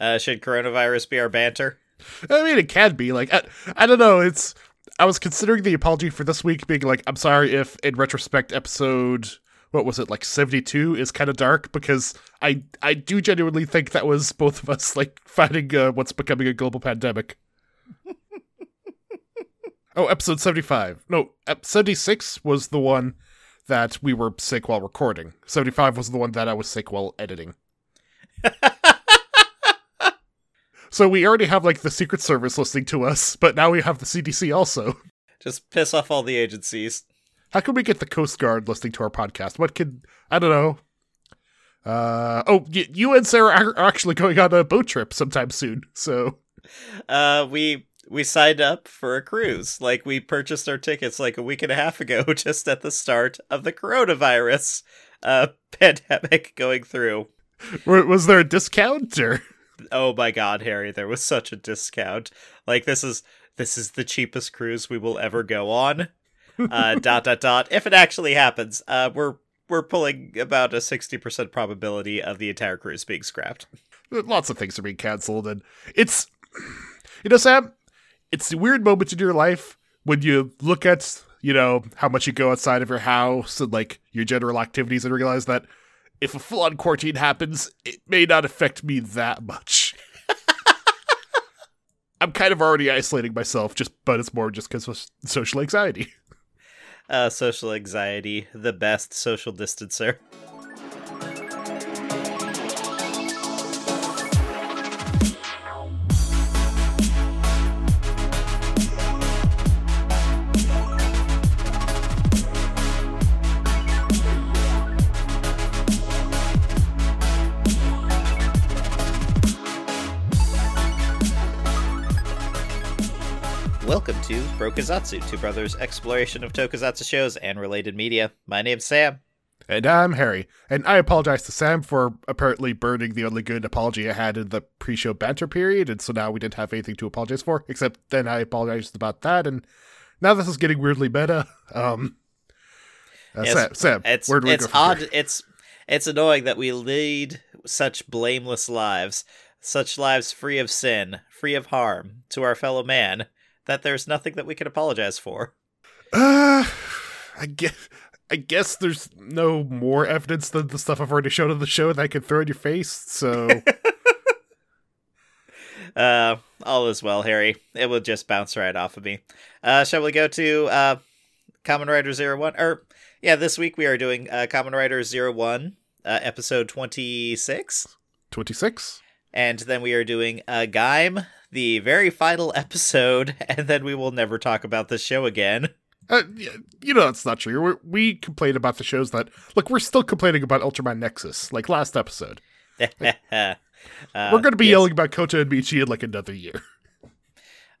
Uh, should coronavirus be our banter? I mean, it can be like I, I don't know. It's I was considering the apology for this week being like I'm sorry if in retrospect episode what was it like 72 is kind of dark because I I do genuinely think that was both of us like fighting uh, what's becoming a global pandemic. oh, episode 75. No, ep- 76 was the one that we were sick while recording. 75 was the one that I was sick while editing. so we already have like the Secret Service listening to us, but now we have the CDC also. Just piss off all the agencies. How can we get the Coast Guard listening to our podcast? What could I don't know? Uh oh, y- you and Sarah are actually going on a boat trip sometime soon. So Uh, we we signed up for a cruise. Like we purchased our tickets like a week and a half ago, just at the start of the coronavirus uh pandemic going through. was there a discount or? Oh my god, Harry, there was such a discount. Like this is this is the cheapest cruise we will ever go on. Uh dot dot dot. If it actually happens, uh we're we're pulling about a 60% probability of the entire cruise being scrapped. Lots of things are being canceled, and it's you know, Sam, it's the weird moment in your life when you look at you know how much you go outside of your house and like your general activities, and realize that if a full-on quarantine happens, it may not affect me that much. I'm kind of already isolating myself, just but it's more just because of social anxiety. Uh social anxiety, the best social distancer. To Brokazatsu, Two Brothers' exploration of tokusatsu shows and related media. My name's Sam. And I'm Harry, and I apologize to Sam for apparently burning the only good apology I had in the pre-show banter period, and so now we didn't have anything to apologize for. Except then I apologized about that, and now this is getting weirdly meta. Um, uh, Yes, Sam, Sam, It's where do we it's go from odd. here? It's it's annoying that we lead such blameless lives, such lives free of sin, free of harm to our fellow man. That there's nothing that we can apologize for. Uh, I guess. I guess there's no more evidence than the stuff I've already shown on the show that I can throw in your face. So Uh, all is well, Harry. It will just bounce right off of me. Uh, shall we go to uh, Kamen Rider Zero One? Or yeah, this week we are doing uh, Kamen Rider Zero One, uh, episode twenty six. 26. And then we are doing a Gaim, the very final episode, and then we will never talk about this show again. Uh, you know that's not true. We're, we complain about the shows that look. We're still complaining about Ultraman Nexus, like last episode. uh, We're going to be yes. yelling about Kota and Michi in like another year.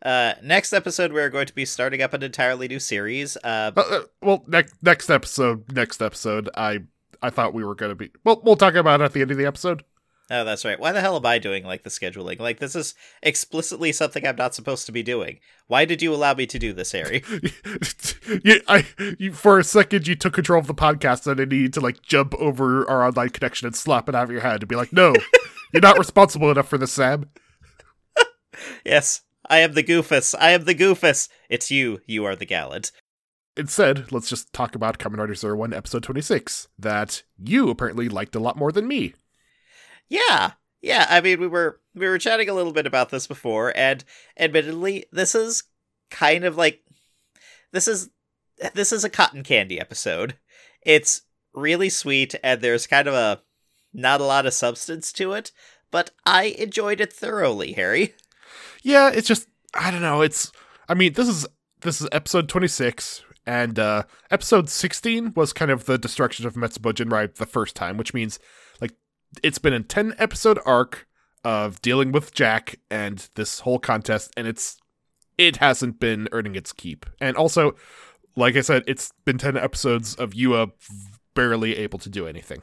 Uh, next episode, we are going to be starting up an entirely new series. Uh, Uh, uh, well, next next episode, next episode, I I thought we were going to be. Well, we'll talk about it at the end of the episode. Oh, that's right. Why the hell am I doing like the scheduling? Like this is explicitly something I'm not supposed to be doing. Why did you allow me to do this, Harry? you, I, you, for a second, you took control of the podcast, and I needed to like jump over our online connection and slap it out of your head and be like, "No, you're not responsible enough for this, Sam." yes, I am the goofus. I am the goofus. It's you. You are the gallant. Instead, let's just talk about Kamen Rider Zero One, Episode Twenty Six, that you apparently liked a lot more than me. Yeah. Yeah, I mean we were we were chatting a little bit about this before and admittedly this is kind of like this is this is a cotton candy episode. It's really sweet and there's kind of a not a lot of substance to it, but I enjoyed it thoroughly, Harry. Yeah, it's just I don't know. It's I mean this is this is episode twenty six, and uh episode sixteen was kind of the destruction of Metsubo Jinrai the first time, which means it's been a ten episode arc of dealing with Jack and this whole contest, and it's it hasn't been earning its keep. And also, like I said, it's been ten episodes of Yua barely able to do anything.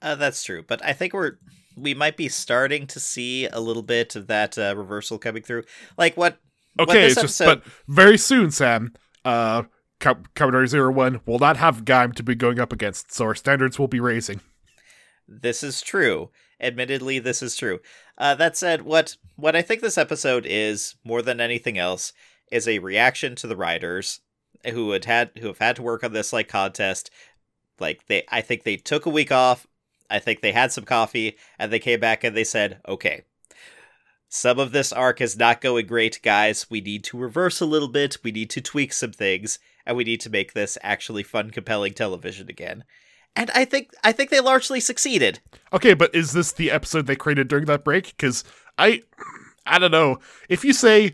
Uh, that's true, but I think we're we might be starting to see a little bit of that uh, reversal coming through. Like what what Okay, this it's just episode- but very soon, Sam. Uh, Com- Kamen Rider Zero One will not have Gaim to be going up against, so our standards will be raising. This is true. Admittedly, this is true. Uh, that said, what what I think this episode is more than anything else is a reaction to the writers who had had who have had to work on this like contest. Like they, I think they took a week off. I think they had some coffee and they came back and they said, "Okay, some of this arc is not going great, guys. We need to reverse a little bit. We need to tweak some things, and we need to make this actually fun, compelling television again." And I think I think they largely succeeded. Okay, but is this the episode they created during that break? Because I, I don't know. If you say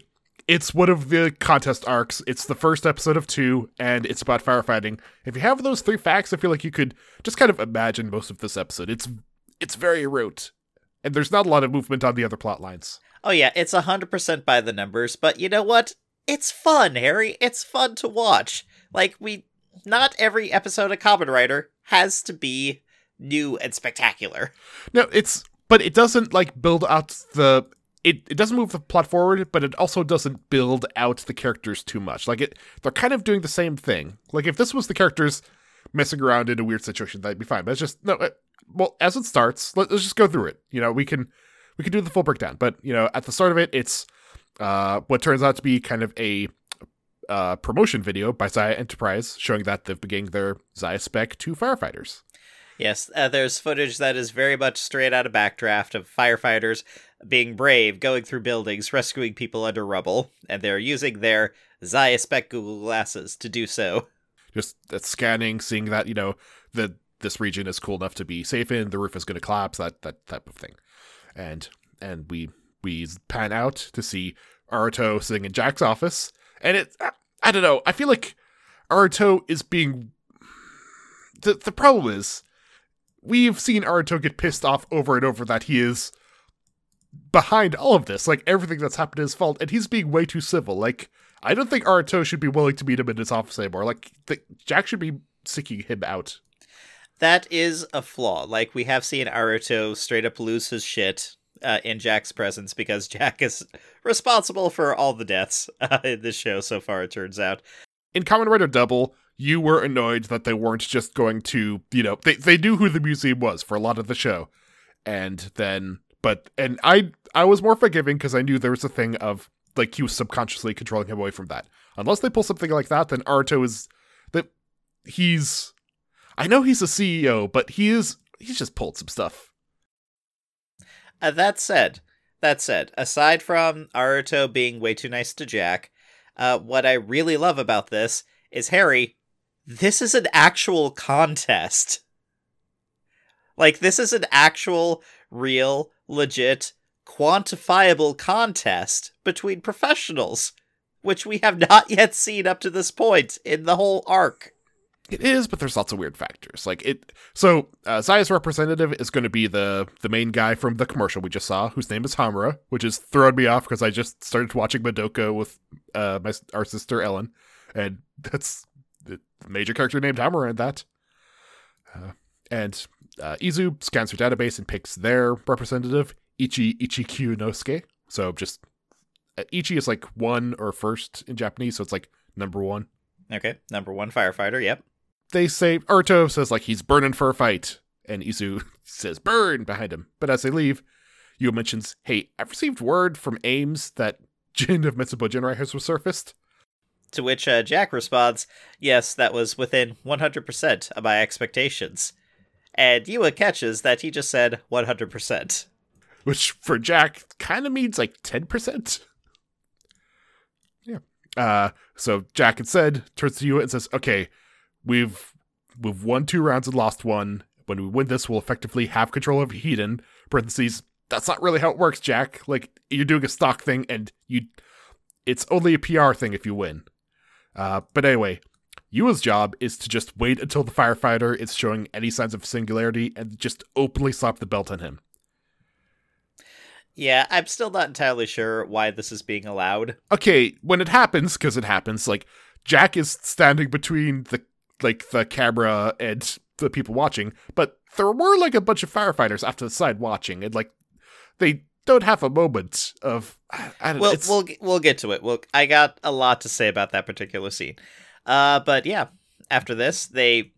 it's one of the contest arcs, it's the first episode of two, and it's about firefighting. If you have those three facts, I feel like you could just kind of imagine most of this episode. It's it's very rote, and there's not a lot of movement on the other plot lines. Oh yeah, it's hundred percent by the numbers, but you know what? It's fun, Harry. It's fun to watch. Like we, not every episode of Kamen Rider has to be new and spectacular. No, it's but it doesn't like build out the it, it doesn't move the plot forward, but it also doesn't build out the characters too much. Like it they're kind of doing the same thing. Like if this was the characters messing around in a weird situation, that'd be fine. But it's just no. It, well, as it starts, let, us just go through it. You know, we can we can do the full breakdown. But you know, at the start of it, it's uh, what turns out to be kind of a uh, promotion video by Zaya Enterprise showing that they've beginning their Zaya spec to firefighters. Yes, uh, there's footage that is very much straight out of Backdraft of firefighters being brave, going through buildings, rescuing people under rubble, and they're using their Zaya spec Google glasses to do so. Just uh, scanning, seeing that you know that this region is cool enough to be safe in, the roof is going to collapse, that that type of thing, and and we we pan out to see Aruto sitting in Jack's office, and it I, don't know, I feel like Aruto is being the the problem is we've seen Aruto get pissed off over and over that he is behind all of this. Like everything that's happened is fault, and he's being way too civil. Like I don't think Aruto should be willing to meet him in his office anymore. Like Jack should be seeking him out. That is a flaw. Like we have seen Aruto straight up lose his shit uh, in Jack's presence because Jack is responsible for all the deaths uh, in this show so far. It turns out. In Kamen Rider Double, you were annoyed that they weren't just going to, you know, they they knew who the museum was for a lot of the show, and then but and I I was more forgiving because I knew there was a thing of like he was subconsciously controlling him away from that. Unless they pull something like that, then Aruto is that he's I know he's a CEO, but he is he's just pulled some stuff. Uh, that said, that said, aside from Aruto being way too nice to Jack, uh, what I really love about this is Harry. This is an actual contest. Like this is an actual, real, legit, quantifiable contest between professionals, which we have not yet seen up to this point in the whole arc. It is, but there's lots of weird factors. Like it. So uh, Zaya's representative is going to be the the main guy from the commercial we just saw, whose name is Hamura, which is throwing me off because I just started watching Madoka with uh, my our sister Ellen, and that's the major character named Hamura in that. Uh, and uh, Izu scans her database and picks their representative, Ichi Ichikyu Nosuke. So just uh, Ichi is like one or first in Japanese, so it's like number one. Okay, number one firefighter. Yep they say Aruto says like he's burning for a fight, and Izu says burn behind him. But as they leave, Yua mentions, "Hey, I've received word from Ames that Jin of Metsubo Jinrai has resurfaced." To which uh, Jack responds, "Yes, that was within 100% of my expectations." And Yua catches that he just said 100%. Which for Jack kind of means like 10%. Yeah. Uh, so Jack instead turns to Yua and says, okay, we've we've won two rounds and lost one. When we win this, we'll effectively have control of Hiden. Parentheses. That's not really how it works, Jack. Like you're doing a stock thing, and you, it's only a PR thing if you win. Uh, but anyway, Yua's job is to just wait until the firefighter is showing any signs of singularity and just openly slap the belt on him. Yeah, I'm still not entirely sure why this is being allowed. Okay, when it happens, because it happens, like Jack is standing between the like the camera and the people watching, but there were like a bunch of firefighters off to the side watching, and like they don't have a moment of. I don't well, know, we'll we'll get to it. Well, I got a lot to say about that particular scene, uh, but yeah, after this they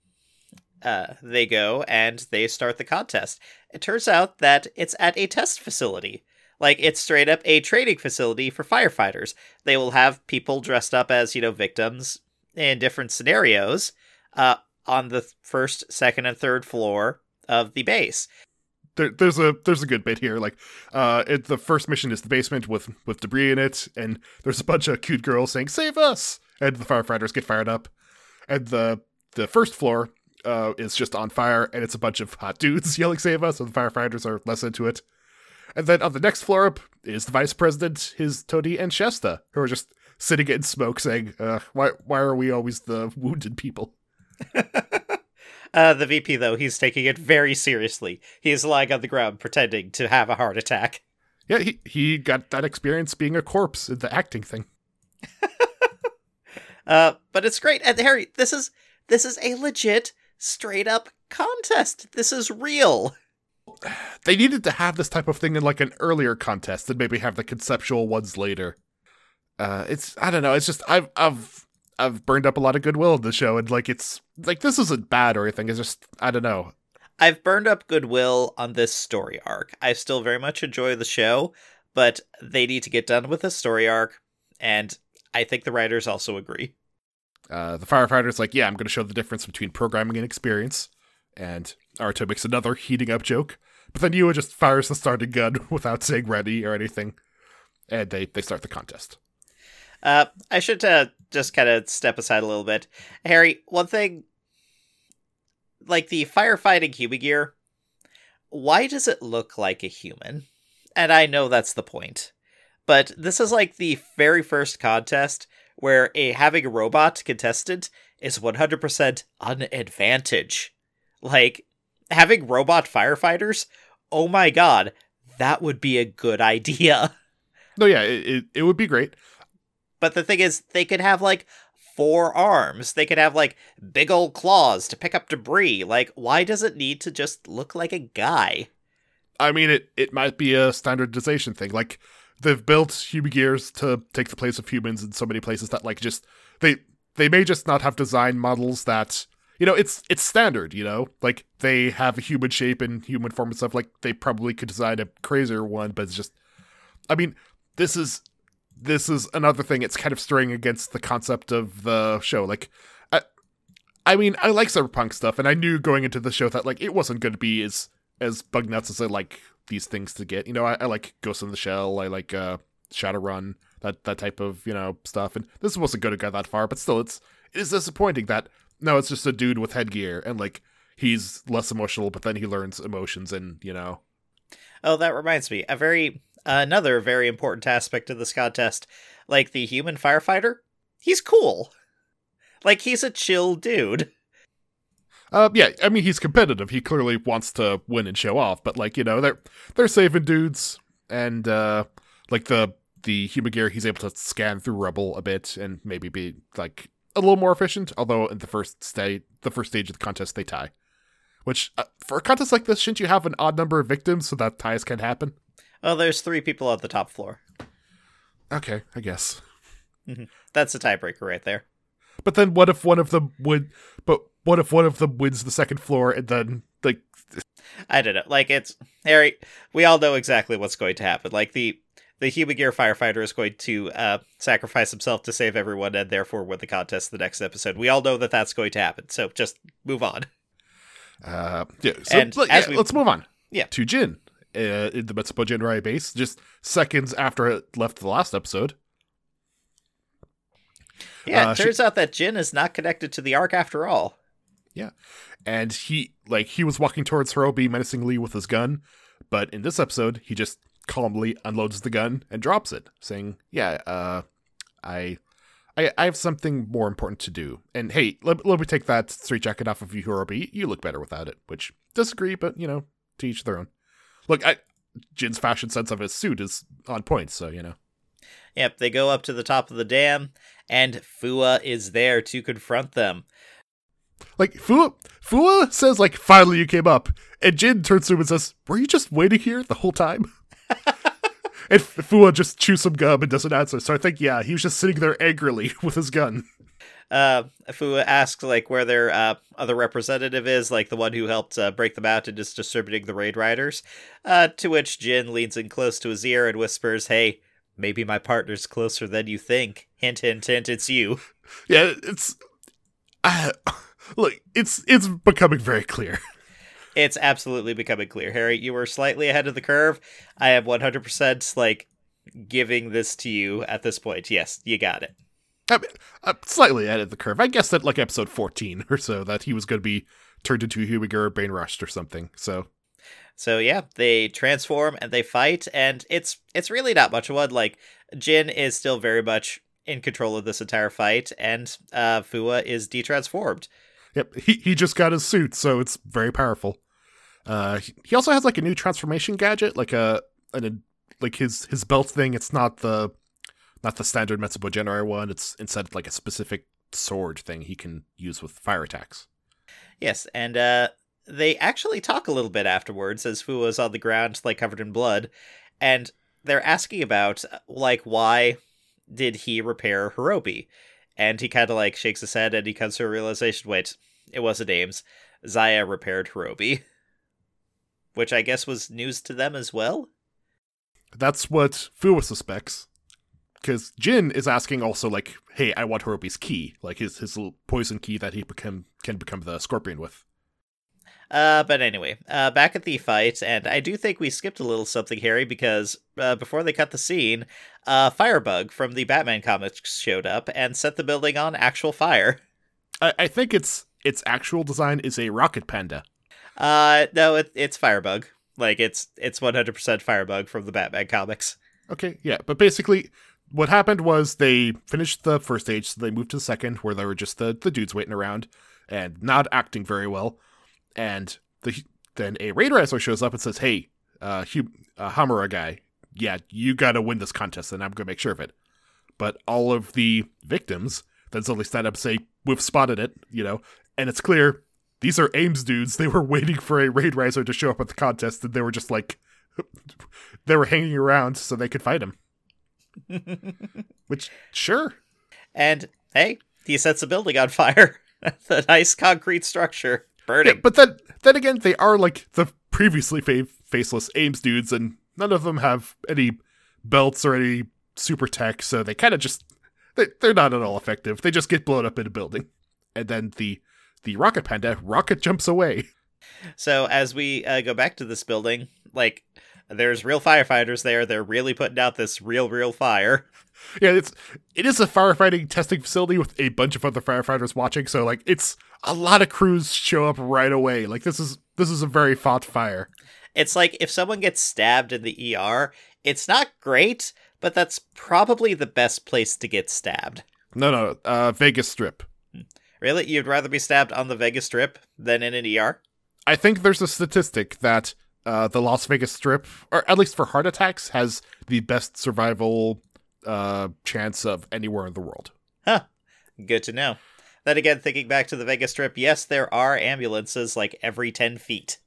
uh, they go and they start the contest. It turns out that it's at a test facility. Like it's straight up a training facility for firefighters. They will have people dressed up as, you know, victims in different scenarios uh, on the first, second, and third floor of the base. There, there's a there's a good bit here. Like, uh, it, the first mission is the basement with with debris in it, and there's a bunch of cute girls saying "Save us!" and the firefighters get fired up. And the the first floor uh, is just on fire, and it's a bunch of hot dudes yelling "Save us!" and the firefighters are less into it. And then on the next floor up is the vice president, his Tony and Shesta, who are just sitting in smoke, saying, uh, "Why why are we always the wounded people?" uh, the VP, though, he's taking it very seriously. He is lying on the ground pretending to have a heart attack. Yeah, he, he got that experience being a corpse in the acting thing. uh, but it's great. And Harry, this is this is a legit, straight up contest. This is real. They needed to have this type of thing in like an earlier contest and maybe have the conceptual ones later. Uh, it's I don't know. It's just I've I've I've burned up a lot of goodwill in the show, and like it's like this isn't bad or anything. It's just I don't know. I've burned up goodwill on this story arc. I still very much enjoy the show, but they need to get done with the story arc, and I think the writers also agree. Uh, the firefighter's like, yeah, I'm going to show the difference between programming and experience. And Aruto makes another heating up joke, but then Yua just fires the starting gun without saying ready or anything, and they they start the contest. Uh, I should uh, just kind of step aside a little bit. Harry, one thing, like the firefighting human gear, why does it look like a human? And I know that's the point, but this is like the very first contest where a having a robot contestant is 100% an advantage. Like having robot firefighters, oh my god, that would be a good idea. No, yeah, it, it, it would be great. But the thing is, they could have like four arms. They could have like big old claws to pick up debris. Like, why does it need to just look like a guy? I mean, it it might be a standardization thing. Like they've built human gears to take the place of humans in so many places that like just they they may just not have design models that you know it's it's standard. You know, like they have a human shape and human form and stuff. Like they probably could design a crazier one, but it's just. I mean, this is this is another thing. It's kind of straying against the concept of the show. Like, I, I mean, I like cyberpunk stuff, and I knew going into the show that like it wasn't going to be as as bug nuts as I like these things to get. You know, I, I like Ghost in the Shell. I like uh, Shadowrun. That that type of you know stuff. And this wasn't going to go that far, but still, it's it is disappointing that no, it's just a dude with headgear and like he's less emotional, but then he learns emotions and you know. Oh, that reminds me. A very another very important aspect of this contest, like the human firefighter, he's cool. Like he's a chill dude. Uh, yeah, I mean he's competitive. He clearly wants to win and show off, but like you know they're they're saving dudes, and uh, like the the human gear, he's able to scan through rubble a bit and maybe be like a little more efficient. Although in the first stage, the first stage of the contest, they tie. Which uh, for a contest like this, shouldn't you have an odd number of victims so that ties can happen? Oh, there's three people on the top floor. Okay, I guess. Mm-hmm. That's a tiebreaker right there. But then what if one of them would but what if one of them wins the second floor and then like I don't know. Like it's Harry, we all know exactly what's going to happen. Like the the human gear firefighter is going to uh, sacrifice himself to save everyone and therefore win the contest the next episode. We all know that that's going to happen. So just move on. Uh, yeah. So and yeah, we, let's move on. Yeah. To Jin uh, in the Metsubo Jinrai base, just seconds after it left the last episode. Yeah, it uh, turns she, out that Jin is not connected to the arc after all. Yeah, and he like he was walking towards Horobi menacingly with his gun, but in this episode, he just calmly unloads the gun and drops it, saying, "Yeah, uh, I." I, I have something more important to do. And hey, let, let me take that straight jacket off of you, Horobi. You look better without it. Which disagree, but you know, to each their own. Look, I, Jin's fashion sense of his suit is on point, so you know. Yep, they go up to the top of the dam, and Fuwa is there to confront them. Like Fuwa, Fuwa says, like, "Finally, you came up," and Jin turns to him and says, "Were you just waiting here the whole time?" and Fuwa just chews some gum and doesn't answer. So I think, yeah, he was just sitting there angrily with his gun. Uh, Fuwa asks like where their uh, other representative is, like the one who helped uh, break them out and is distributing the raid riders. Uh, to which Jin leans in close to his ear and whispers, "Hey, maybe my partner's closer than you think. Hint, hint, hint. It's you." Yeah, it's uh, look, it's it's becoming very clear. It's absolutely becoming clear, Harry. You were slightly ahead of the curve. I am 100% like giving this to you at this point. Yes, you got it. I mean, I'm slightly ahead of the curve. I guess that like episode 14 or so that he was going to be turned into a or brain rushed or something. So So yeah, they transform and they fight, and it's it's really not much of one. Like Jin is still very much in control of this entire fight, and uh, Fuwa is detransformed. Yep, he he just got his suit, so it's very powerful. Uh, he- he also has like a new transformation gadget, like a an a, like his his belt thing. It's not the not the standard Metsubo Jinrai one. It's instead like a specific sword thing he can use with fire attacks. Yes, and uh, they actually talk a little bit afterwards as Fuwa is on the ground, like covered in blood, and they're asking about uh, like why did he repair Horobi, and he kind of like shakes his head and he comes to a realization: wait, it wasn't Ames. Zaya repaired Horobi, which I guess was news to them as well. That's what Fuwa suspects. Because Jin is asking also like, "Hey, I want Horobi's key, like his his little poison key that he become can become the scorpion with." Uh, but anyway, uh, back at the fight, and I do think we skipped a little something, Harry, because uh, before they cut the scene, uh, Firebug from the Batman comics showed up and set the building on actual fire. I, I think its its actual design is a rocket panda. Uh, no, it, it's Firebug. Like it's it's one hundred percent Firebug from the Batman comics. Okay, yeah, but basically, what happened was they finished the first stage, so they moved to the second, where there were just the the dudes waiting around and not acting very well, and the then a wrestler shows up and says, "Hey, uh, Hugh, uh Hamura guy, yeah, you got to win this contest, and I'm gonna make sure of it." But all of the victims then suddenly stand up and say, "We've spotted it," you know, and it's clear these are Ames dudes. They were waiting for a raid riser to show up at the contest, and they were just like, they were hanging around so they could fight him. Which, sure. And hey, he sets a building on fire. the nice concrete structure Yeah, burning. but then, then again, they are like the previously fa- faceless Ames dudes, and none of them have any belts or any super tech, so they kind of just they, they're not at all effective. They just get blown up in a building, and then the the rocket panda rocket jumps away. So as we uh, go back to this building, like there's real firefighters there. They're really putting out this real, real fire. Yeah, it's it is a firefighting testing facility with a bunch of other firefighters watching, so like it's a lot of crews show up right away. Like this is this is a very fought fire. It's like if someone gets stabbed in the ER, it's not great, but that's probably the best place to get stabbed. No, no, uh, Vegas Strip. Really? You'd rather be stabbed on the Vegas Strip than in an ER? I think there's a statistic that uh, the Las Vegas Strip, or at least for heart attacks, has the best survival uh, chance of anywhere in the world. Huh. Good to know. Then again, thinking back to the Vegas Strip, yes, there are ambulances like every 10 feet.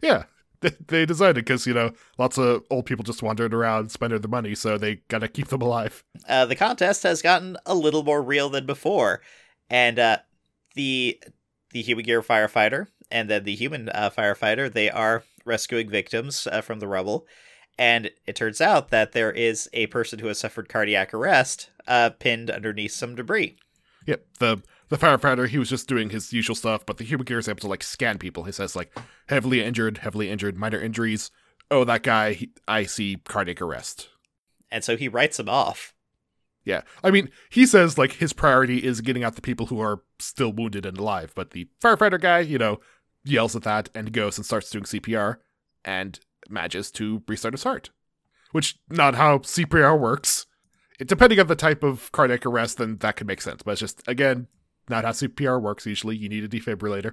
Yeah, they, designed it because you know lots of old people just wandering around spending their money, so they gotta keep them alive. uh, the contest has gotten a little more real than before, and uh, the the human gear firefighter and then the human uh, firefighter they are rescuing victims uh, from the rubble, and it turns out that there is a person who has suffered cardiac arrest uh, pinned underneath some debris. Yep, the the firefighter he was just doing his usual stuff, but the human gear is able to like scan people. He says like heavily injured, heavily injured, minor injuries. Oh, that guy, he, I see cardiac arrest. And so he writes him off. Yeah, I mean, he says like his priority is getting out the people who are still wounded and alive, but the firefighter guy, you know, yells at that and goes and starts doing CPR and manages to restart his heart, which not how CPR works. It, depending on the type of cardiac arrest, then that could make sense, but it's just again not how CPR works. Usually, you need a defibrillator.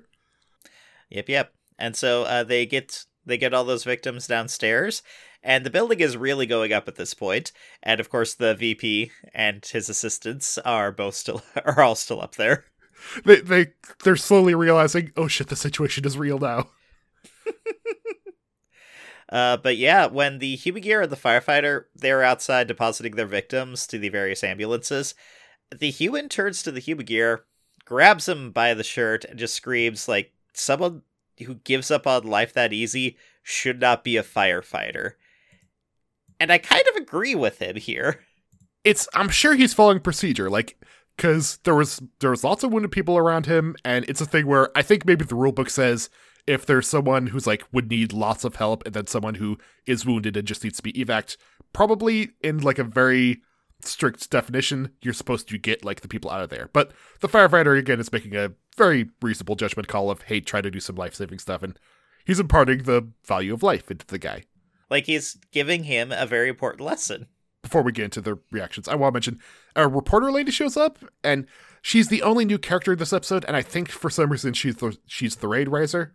Yep, yep. And so uh, they get they get all those victims downstairs, and the building is really going up at this point. And of course, the VP and his assistants are both still are all still up there. They they they're slowly realizing, oh shit, the situation is real now. Uh, but yeah, when the human gear and the firefighter they're outside depositing their victims to the various ambulances, the human turns to the human gear, grabs him by the shirt, and just screams like someone who gives up on life that easy should not be a firefighter. And I kind of agree with him here. It's I'm sure he's following procedure, like because there was there was lots of wounded people around him, and it's a thing where I think maybe the rule book says if there's someone who's like would need lots of help, and then someone who is wounded and just needs to be evac, probably in like a very strict definition, you're supposed to get like the people out of there. But the firefighter again is making a very reasonable judgment call of hey, try to do some life saving stuff, and he's imparting the value of life into the guy. Like he's giving him a very important lesson. Before we get into the reactions, I want to mention a reporter lady shows up, and she's the only new character in this episode, and I think for some reason she's the, she's the raid riser.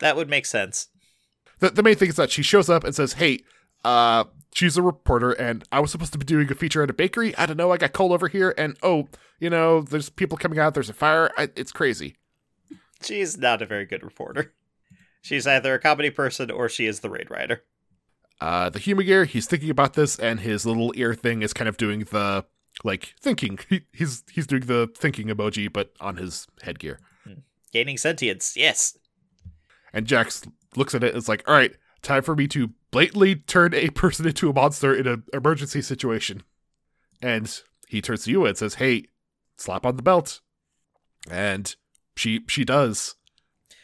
That would make sense. The, the main thing is that she shows up and says, "Hey, uh, she's a reporter, and I was supposed to be doing a feature at a bakery. I don't know. I got called over here, and oh, you know, there's people coming out. There's a fire. I, it's crazy." She's not a very good reporter. She's either a comedy person or she is the raid rider. Uh, the Humagear, he's thinking about this, and his little ear thing is kind of doing the like thinking. He, he's he's doing the thinking emoji, but on his headgear. Gaining sentience, yes. And Jax looks at it. It's like, all right, time for me to blatantly turn a person into a monster in an emergency situation. And he turns to Yua and says, "Hey, slap on the belt." And she she does.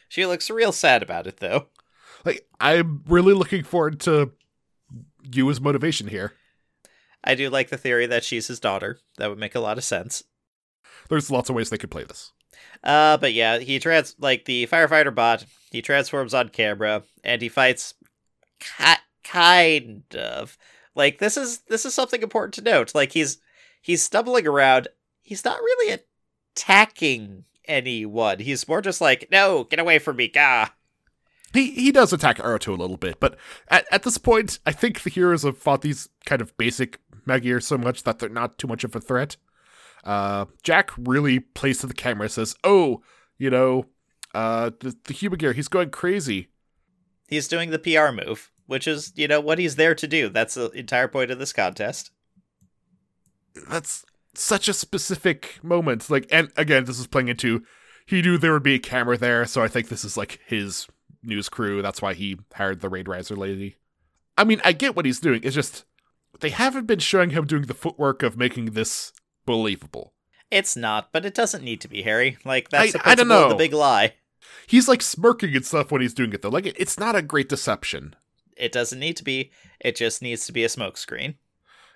She looks real sad about it, though. Like I'm really looking forward to you as motivation here. I do like the theory that she's his daughter. That would make a lot of sense. There's lots of ways they could play this. Uh, but yeah, he trans like the firefighter bot. He transforms on camera and he fights. Ki- kind of like this is this is something important to note. Like he's he's stumbling around. He's not really attacking anyone. He's more just like, no, get away from me, gah. He he does attack Aruto a little bit, but at, at this point, I think the heroes have fought these kind of basic Magia so much that they're not too much of a threat. Uh, Jack really plays to the camera, says, "Oh, you know, uh, the the Humagear, he's going crazy." He's doing the PR move, which is you know what he's there to do. That's the entire point of this contest. That's such a specific moment. Like, and again, this is playing into he knew there would be a camera there, so I think this is like his news crew. That's why he hired the raid riser lady. I mean, I get what he's doing. It's just they haven't been showing him doing the footwork of making this believable. It's not, but it doesn't need to be Harry. Like that's I- the I don't know. the big lie. He's like smirking and stuff when he's doing it though. Like it's not a great deception. It doesn't need to be. It just needs to be a smokescreen.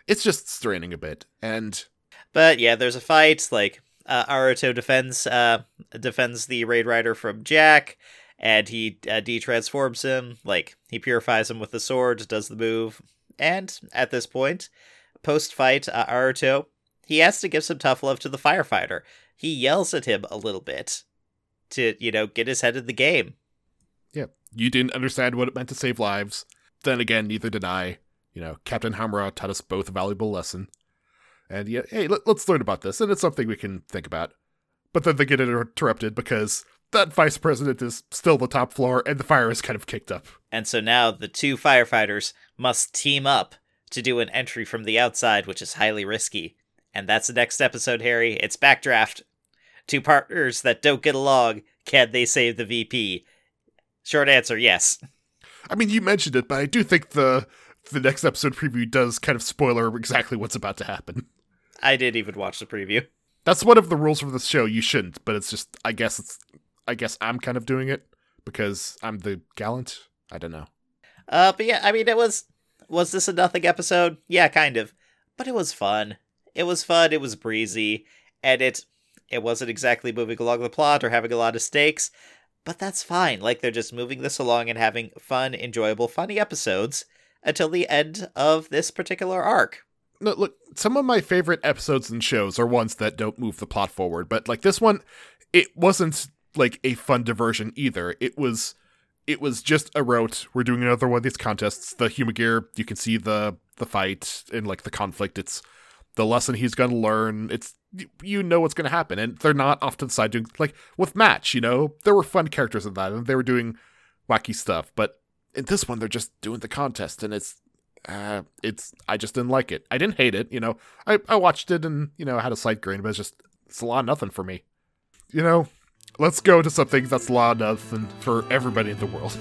It's just straining a bit. And But yeah, there's a fight. Like uh, Aruto defends uh defends the raid rider from Jack, and he uh, de-transforms him. Like he purifies him with the sword, does the move, and at this point, post fight, uh, Aruto he has to give some tough love to the firefighter. He yells at him a little bit to you know get his head in the game. yeah, you didn't understand what it meant to save lives. Then again, neither did I. You know, Captain Hamura taught us both a valuable lesson. And yeah, hey, let, let's learn about this, and it's something we can think about. But then they get interrupted because that vice president is still the top floor, and the fire is kind of kicked up. And so now the two firefighters must team up to do an entry from the outside, which is highly risky. And that's the next episode, Harry. It's Backdraft. Two partners that don't get along. Can they save the VP? Short answer, yes. I mean, you mentioned it, but I do think the the next episode preview does kind of spoiler exactly what's about to happen. I didn't even watch the preview. That's one of the rules for this show. You shouldn't, but it's just I guess it's I guess I'm kind of doing it because I'm the gallant. I don't know. Uh, but yeah, I mean, it was. Was this a nothing episode? Yeah, kind of. But it was fun. It was fun. It was breezy, and it it wasn't exactly moving along the plot or having a lot of stakes. But that's fine. Like they're just moving this along and having fun, enjoyable, funny episodes until the end of this particular arc. No, look, some of my favorite episodes and shows are ones that don't move the plot forward, but like this one, it wasn't like a fun diversion either. It was it was just a route. We're doing another one of these contests. The Humagear, you can see the the fight and like the conflict. It's the lesson he's gonna learn. It's you know what's gonna happen, and they're not off to the side doing like with Match. You know, there were fun characters in that, and they were doing wacky stuff. But in this one, they're just doing the contest, and it's uh, it's I just didn't like it. I didn't hate it, you know. I, I watched it and you know I had a slight grin, but it's just it's a lot nothing for me. You know, let's go to something that's a enough nothing for everybody in the world.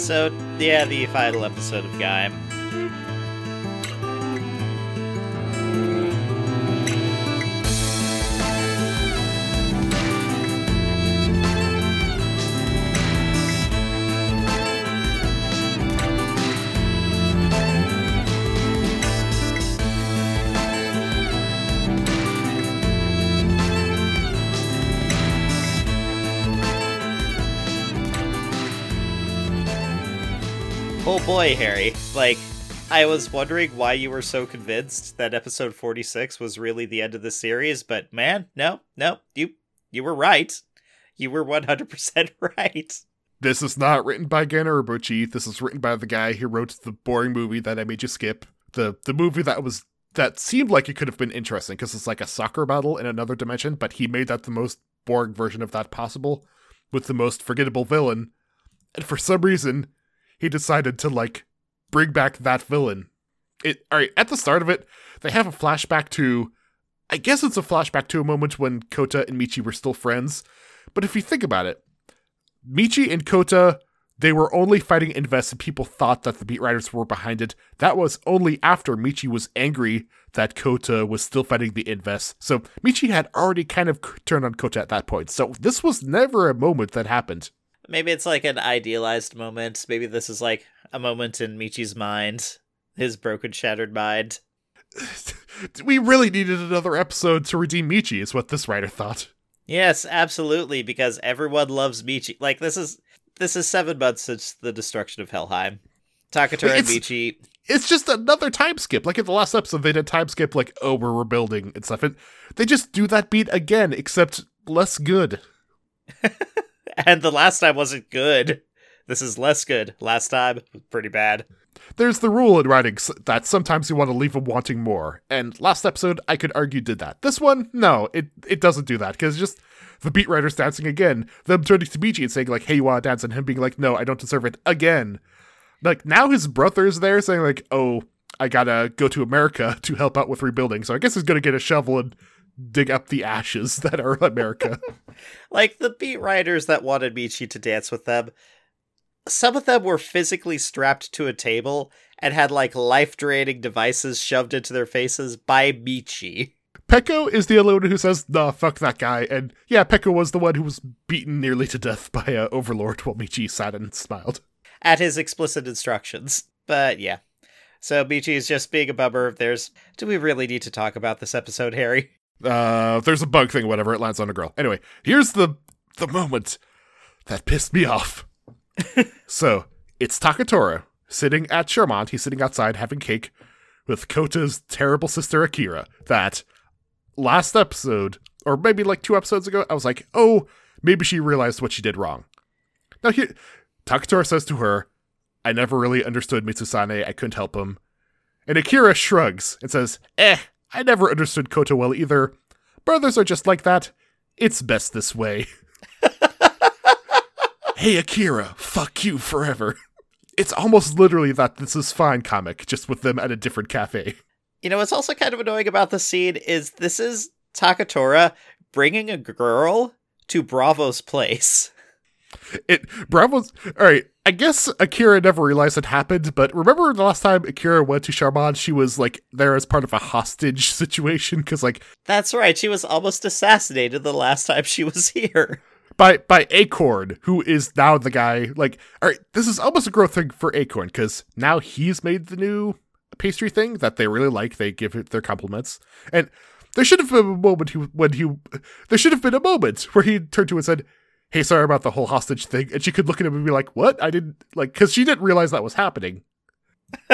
So, yeah, the final episode of Gaim. Boy, Harry. Like, I was wondering why you were so convinced that episode 46 was really the end of the series, but man, no, no, you you were right. You were 100% right. This is not written by Gen Urobuchi. This is written by the guy who wrote the boring movie that I made you skip. The the movie that was that seemed like it could have been interesting because it's like a soccer battle in another dimension, but he made that the most boring version of that possible with the most forgettable villain. And for some reason, he decided to like bring back that villain. It all right at the start of it, they have a flashback to, I guess it's a flashback to a moment when Kota and Michi were still friends. But if you think about it, Michi and Kota, they were only fighting Inves, and people thought that the Beat Riders were behind it. That was only after Michi was angry that Kota was still fighting the Inves. So Michi had already kind of turned on Kota at that point. So this was never a moment that happened. Maybe it's like an idealized moment. Maybe this is like a moment in Michi's mind, his broken, shattered mind. we really needed another episode to redeem Michi, is what this writer thought. Yes, absolutely, because everyone loves Michi. Like this is this is seven months since the destruction of Helheim. Takatora and Michi. It's just another time skip. Like in the last episode, they did time skip like, oh, we're rebuilding and stuff. And they just do that beat again, except less good. and the last time wasn't good. This is less good. Last time, pretty bad. There's the rule in writing that sometimes you want to leave them wanting more. And last episode, I could argue did that. This one, no, it it doesn't do that because just the Beat Riders dancing again, them turning to Michi and saying like, "Hey, you want to dance?" and him being like, "No, I don't deserve it." Again, like now his brother's there saying like, "Oh, I gotta go to America to help out with rebuilding," so I guess he's gonna get a shovel and dig up the ashes that are America. like the Beat Riders that wanted Michi to dance with them, some of them were physically strapped to a table and had like life draining devices shoved into their faces by Michi. Peko is the only one who says, nah, fuck that guy. And yeah, Peko was the one who was beaten nearly to death by uh, Overlord while Michi sat and smiled. At his explicit instructions. But yeah. So Michi is just being a bummer. There's. Do we really need to talk about this episode, Harry? Uh, there's a bug thing, whatever. It lands on a girl. Anyway, here's the the moment that pissed me off. so it's Takatora sitting at Charmant. He's sitting outside having cake with Kota's terrible sister Akira. That last episode, or maybe like two episodes ago, I was like, oh, maybe she realized what she did wrong. Now here, Takatora says to her, "I never really understood Mitsuzane. I couldn't help him." And Akira shrugs and says, "Eh, I never understood Kota well either. Brothers are just like that. It's best this way. hey, Akira, fuck you forever. It's almost literally that This Is Fine comic, just with them at a different cafe. You know what's also kind of annoying about the scene is this is Takatora bringing a girl to Bravo's place. It Bravo's all right. I guess Akira never realized it happened, but remember the last time Akira went to Charmant, she was like there as part of a hostage situation because like that's right, she was almost assassinated the last time she was here by by Acorn, who is now the guy. Like, all right, this is almost a growth thing for Acorn because now he's made the new pastry thing that they really like. They give it their compliments, and there should have been a moment when he there should have been a moment where he turned to and said, hey, sorry about the whole hostage thing. And she could look at him and be like, what? I didn't, like, because she didn't realize that was happening.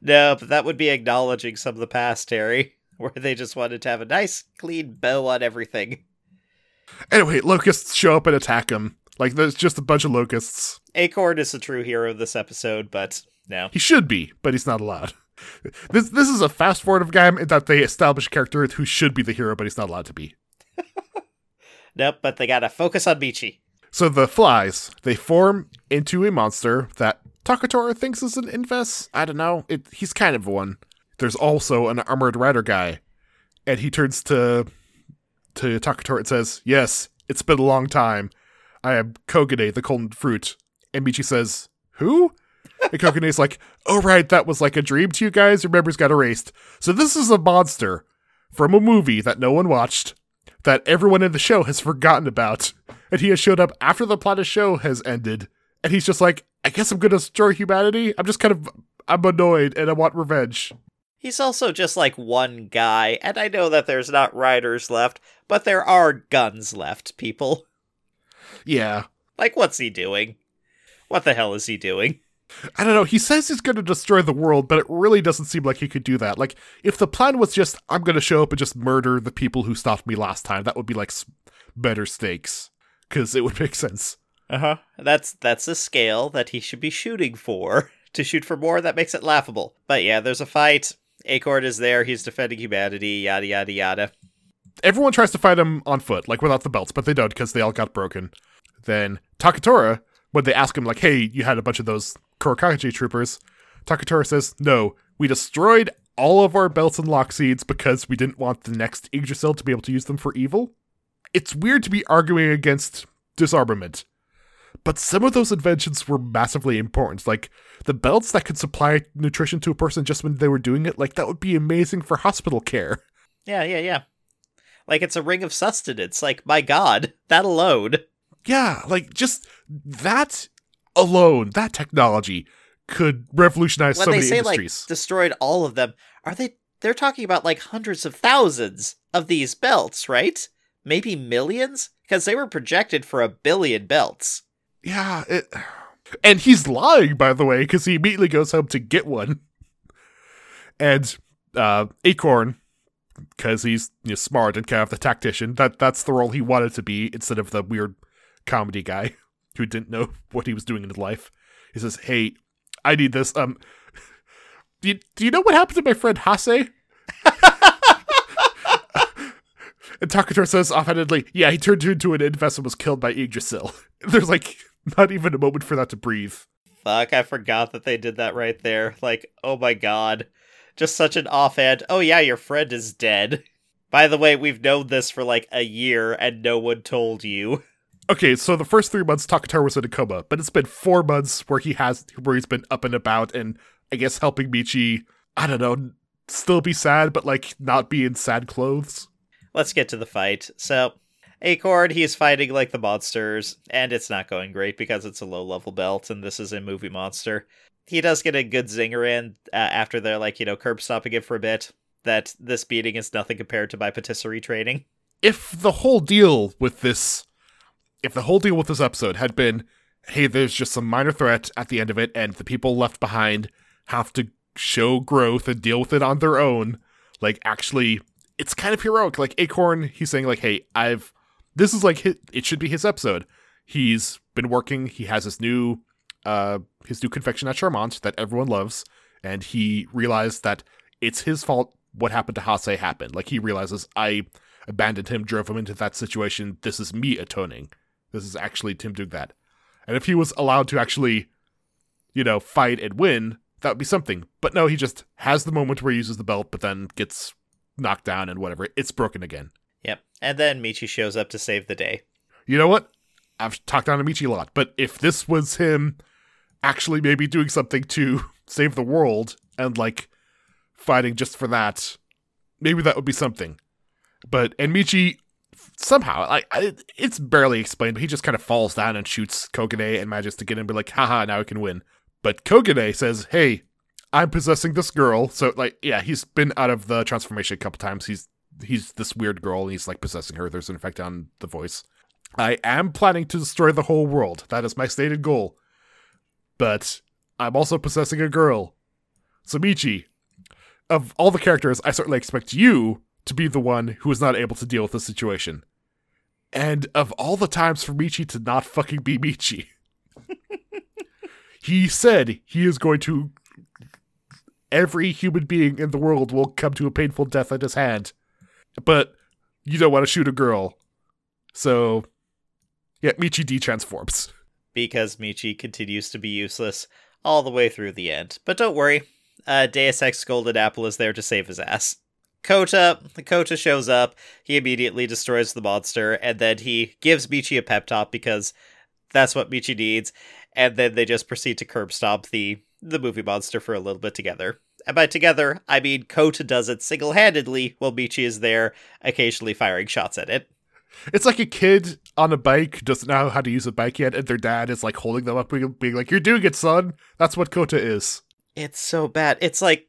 no, but that would be acknowledging some of the past, Terry, where they just wanted to have a nice, clean bow on everything. Anyway, locusts show up and attack him. Like, there's just a bunch of locusts. Acorn is the true hero of this episode, but no. He should be, but he's not allowed. This this is a fast forward of game that they establish a character who should be the hero, but he's not allowed to be. Nope, but they gotta focus on Michi. So the flies, they form into a monster that Takatora thinks is an Inves. I don't know. It, he's kind of one. There's also an armored rider guy, and he turns to to Takatora and says, "Yes, it's been a long time. I am Kogane, the golden fruit." And Michi says, "Who?" And Kogane's like, "Oh right, that was like a dream to you guys. Your memories got erased. So this is a monster from a movie that no one watched, that everyone in the show has forgotten about, and he has showed up after the plot of show has ended." And he's just like, I guess I'm gonna destroy humanity. I'm just kind of I'm annoyed and I want revenge. He's also just like one guy, and I know that there's not riders left, but there are guns left, people. Yeah. Like, what's he doing? What the hell is he doing? I don't know. He says he's going to destroy the world, but it really doesn't seem like he could do that. Like, if the plan was just, I'm going to show up and just murder the people who stopped me last time, that would be like better stakes. Because it would make sense. Uh huh. That's that's a scale that he should be shooting for. to shoot for more, that makes it laughable. But yeah, there's a fight. Acorn is there. He's defending humanity. Yada yada yada. Everyone tries to fight him on foot, like without the belts, but they don't because they all got broken. Then Takatora, when they ask him, like, "Hey, you had a bunch of those Kurokage troopers," Takatora says, "No, we destroyed all of our belts and lock seeds because we didn't want the next Yggdrasil to be able to use them for evil." It's weird to be arguing against disarmament but some of those inventions were massively important. Like the belts that could supply nutrition to a person just when they were doing it, like that would be amazing for hospital care. Yeah, yeah, yeah. Like it's a ring of sustenance. Like, my god, that alone. Yeah, like just that alone, that technology could revolutionize when so they many say industries. like destroyed all of them, are they they're talking about like hundreds of thousands of these belts, right? Maybe millions? Because they were projected for a billion belts. yeah, it, and he's lying, by the way, because he immediately goes home to get one. And uh, Acorn, because he's you know, smart and kind of the tactician, that that's the role he wanted to be instead of the weird comedy guy who didn't know what he was doing in his life. He says, "Hey, I need this. Um, do you, do you know what happened to my friend Hase?" and Takatora says offhandedly, "Yeah, he turned into an Inves and was killed by Yggdrasil." There's like not even a moment for that to breathe. Fuck, I forgot that they did that right there. Like, oh my god. Just such an offhand, oh yeah, your friend is dead. By the way, we've known this for like a year and no one told you. Okay, so the first three months Takatora was in a coma, but it's been four months where he has where he's been up and about and I guess helping Michi, I don't know, still be sad, but like not be in sad clothes. Let's get to the fight. So, Acorn, he's fighting like the monsters, and it's not going great because it's a low level belt, and this is a movie monster. He does get a good zinger in uh, after they're like, you know, curb stopping it for a bit, that this beating is nothing compared to my patisserie training. If the whole deal with this if the whole deal with this episode had been, hey, there's just some minor threat at the end of it, and the people left behind have to show growth and deal with it on their own, like actually it's kind of heroic. Like Acorn, he's saying like, "Hey, I've this is like his, it should be his episode. He's been working. He has his new uh his new confection at Charmant that everyone loves, and he realized that it's his fault what happened to Hase happened. Like he realizes I abandoned him, drove him into that situation. This is me atoning. This is actually Tim doing that. And if he was allowed to actually, you know, fight and win, that would be something. But no, he just has the moment where he uses the belt, but then gets knocked down and whatever. It's broken again. Yep. And then Michi shows up to save the day. You know what? I've talked down to Michi a lot, but if this was him actually maybe doing something to save the world and like fighting just for that, maybe that would be something. But and Michi somehow like it's barely explained, but he just kind of falls down and shoots Kogane and manages to get him. Be like, haha, now I can win. But Kogane says, "Hey, I'm possessing this girl." So like, yeah, he's been out of the transformation a couple times. He's he's this weird girl and he's like possessing her. There's an effect on the voice. I am planning to destroy the whole world. That is my stated goal. But I'm also possessing a girl. So Michi, of all the characters, I certainly expect you to be the one who is not able to deal with the situation. And of all the times for Michi to not fucking be Michi, he said he is going to. Every human being in the world will come to a painful death at his hand. But you don't want to shoot a girl. So, yeah, Michi de transforms. Because Michi continues to be useless. all the way through the end. But don't worry, uh, Deus Ex Golden Apple is there to save his ass. Kota, Kota shows up. He immediately destroys the monster, and then he gives Michi a pep talk because that's what Michi needs. And then they just proceed to curb stomp the the movie monster for a little bit together. And by together, I mean Kota does it single handedly while Michi is there, occasionally firing shots at it. It's like a kid on a bike doesn't know how to use a bike yet, and their dad is like holding them up, being, being like, "You're doing it, son." That's what Kota is. It's so bad. It's like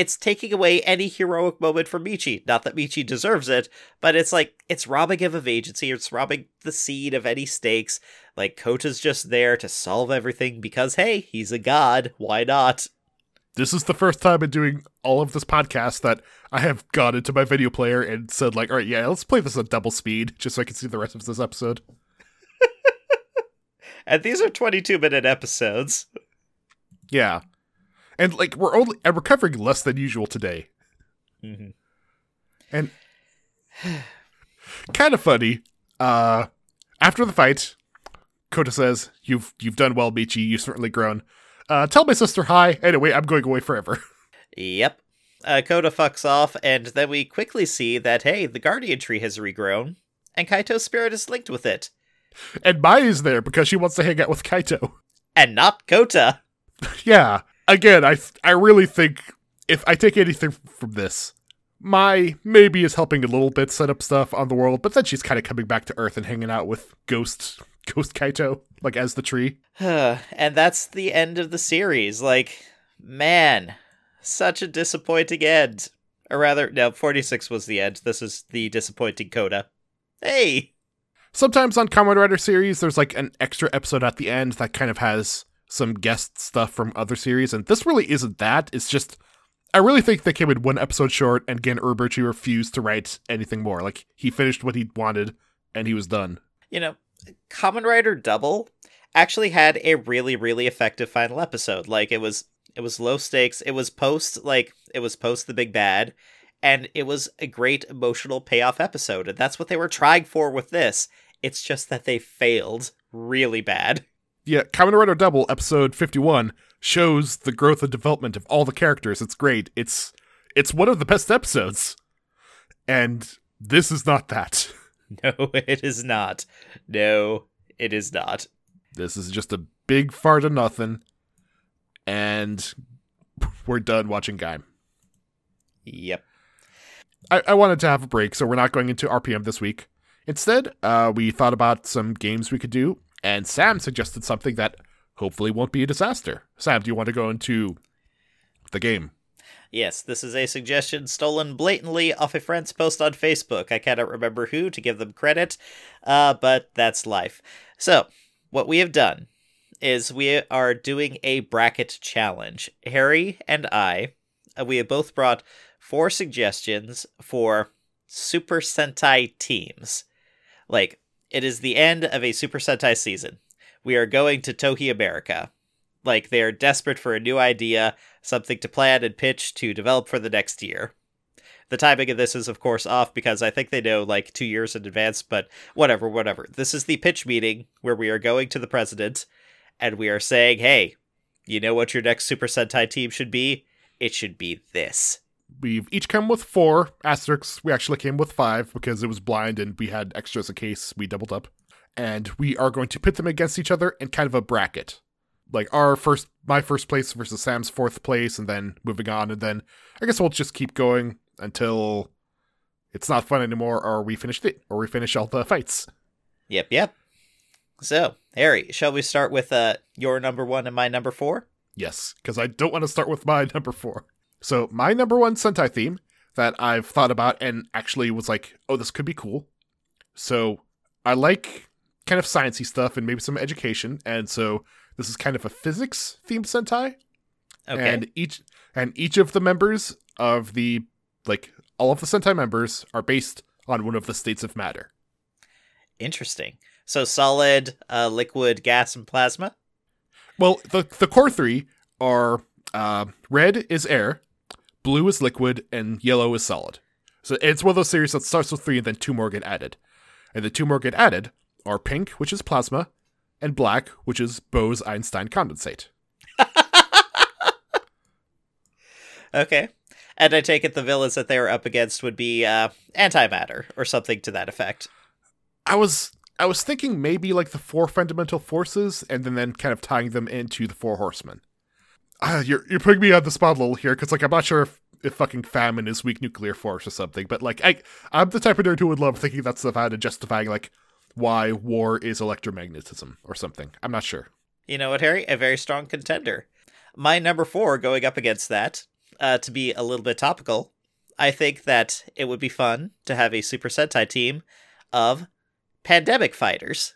it's taking away any heroic moment from Michi. Not that Michi deserves it, but it's like it's robbing him of agency. It's robbing the seed of any stakes. Like Kota's just there to solve everything because hey, he's a god. Why not? This is the first time in doing all of this podcast that I have gone into my video player and said like, "All right, yeah, let's play this at double speed just so I can see the rest of this episode." and these are 22 minute episodes. Yeah and like we're only and we're covering less than usual today. Mm-hmm. And kind of funny. Uh, after the fight, Kota says, "You've you've done well, Michi. You've certainly grown. Uh, tell my sister hi. Anyway, I'm going away forever." Yep. Uh, Kota fucks off, and then we quickly see that hey, the Guardian Tree has regrown, and Kaito's spirit is linked with it. And Mai is there because she wants to hang out with Kaito. And not Kota. yeah again, I I really think if I take anything from this, Mai maybe is helping a little bit set up stuff on the world, but then she's kind of coming back to Earth and hanging out with Ghost Ghost Kaito, like as the tree. and that's the end of the series. Like, man, such a disappointing end. Or rather, no, 46 was the end. This is the disappointing coda. Hey! Sometimes on Kamen Rider series, there's like an extra episode at the end that kind of has some guest stuff from other series, and this really isn't that. It's just I really think they came in one episode short, and Gen Urobuchi refused to write anything more. Like he finished what he wanted, and he was done. You know, Kamen Rider Double actually had a really, really effective final episode. Like it was, it was low stakes. It was post, like it was post the big bad, and it was a great emotional payoff episode. And that's what they were trying for with this. It's just that they failed really bad. Yeah, Kamen Rider Double episode 51 shows the growth and development of all the characters. It's great. It's it's one of the best episodes. And this is not that. No, it is not. No, it is not. This is just a big fart of nothing. And we're done watching Gaim. Yep. I, I wanted to have a break, so we're not going into RPM this week. Instead, uh, we thought about some games we could do and Sam suggested something that hopefully won't be a disaster. Sam, do you want to go into the game? Yes, this is a suggestion stolen blatantly off a friend's post on Facebook. I cannot remember who to give them credit, uh, but that's life. So, what we have done is we are doing a bracket challenge. Harry and I, uh, we have both brought four suggestions for Super Sentai teams. Like, it is the end of a Super Sentai season. We are going to Toei America. Like, they are desperate for a new idea, something to plan and pitch to develop for the next year. The timing of this is, of course, off because I think they know like two years in advance, but whatever, whatever. This is the pitch meeting where we are going to the president and we are saying, hey, you know what your next Super Sentai team should be? It should be this. We've each come with four asterisks. We actually came with five because it was blind and we had extras in case we doubled up. And we are going to pit them against each other in kind of a bracket. Like our first, my first place versus Sam's fourth place, and then moving on. And then I guess we'll just keep going until it's not fun anymore, or we finish it, or we finish all the fights. Yep, yep. So, Harry, shall we start with uh, your number one and my number four? Yes, because I don't want to start with my number four. So my number one Sentai theme that I've thought about and actually was like, oh, this could be cool. So I like kind of sciency stuff and maybe some education, and so this is kind of a physics themed Sentai. Okay. And each and each of the members of the like all of the Sentai members are based on one of the states of matter. Interesting. So solid, uh, liquid, gas, and plasma. Well, the the core three are uh, red is air, blue is liquid, and yellow is solid. So it's one of those series that starts with three and then two more get added. And the two more get added are pink, which is plasma, and black, which is Bose Einstein condensate. Okay. And I take it the villains that they were up against would be uh, antimatter or something to that effect. I was I was thinking maybe like the four fundamental forces, and then then kind of tying them into the four horsemen. Uh, you're you're putting me on the spot a little here because like I'm not sure if, if fucking famine is weak nuclear force or something, but like I I'm the type of nerd who would love thinking that's the fact and justifying like why war is electromagnetism or something. I'm not sure. You know what, Harry? A very strong contender. My number four going up against that, uh, to be a little bit topical, I think that it would be fun to have a Super Sentai team of pandemic fighters.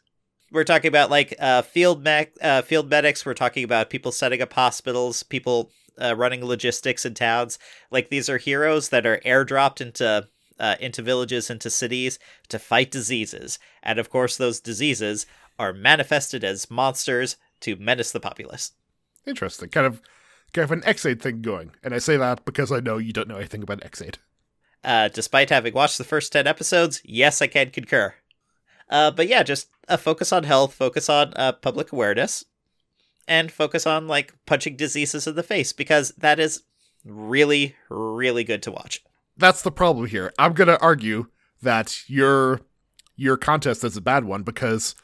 We're talking about like uh, field mech, uh, field medics. We're talking about people setting up hospitals, people uh, running logistics in towns. Like these are heroes that are airdropped into uh, into villages, into cities to fight diseases, and of course, those diseases are manifested as monsters to menace the populace. Interesting. Kind of kind of an Ex-Aid thing going. And I say that because I know you don't know anything about Ex-Aid. Uh, despite having watched the first 10 episodes, yes, I can concur. Uh, but yeah, just a focus on health, focus on uh, public awareness, and focus on like punching diseases in the face because that is really, really good to watch. That's the problem here. I'm gonna argue that your your contest is a bad one because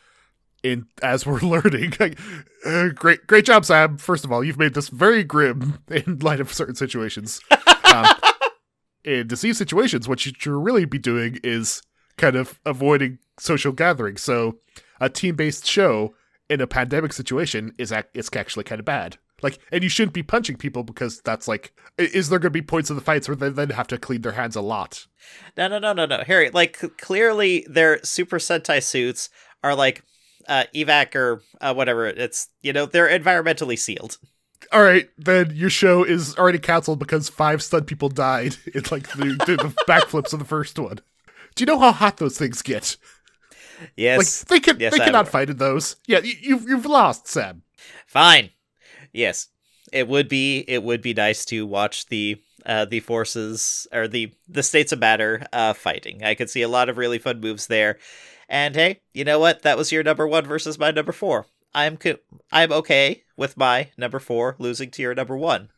in as we're learning, like, uh, great great job, Sam. First of all, you've made this very grim in light of certain situations. um, in disease situations, what you should really be doing is kind of avoiding social gatherings. So a team based show in a pandemic situation is ac- it's actually kind of bad. Like, and you shouldn't be punching people because that's like, is there going to be points of the fights where they then have to clean their hands a lot? No, no, no, no, no, Harry. Like clearly, their Super Sentai suits are like uh, evac or uh, whatever. It's you know they're environmentally sealed. All right, then your show is already canceled because five stunt people died in like the, the, the backflips of the first one. Do you know how hot those things get? Yes, Like they can Yes, they I cannot will. fight in those. Yeah, you, you've you've lost, Sam. fine. Yes, it would be it would be nice to watch the uh, the forces or the the states of matter uh, fighting. I could see a lot of really fun moves there. And hey, you know what? That was your number one versus my number four. I'm co- I'm okay with my number four losing to your number one.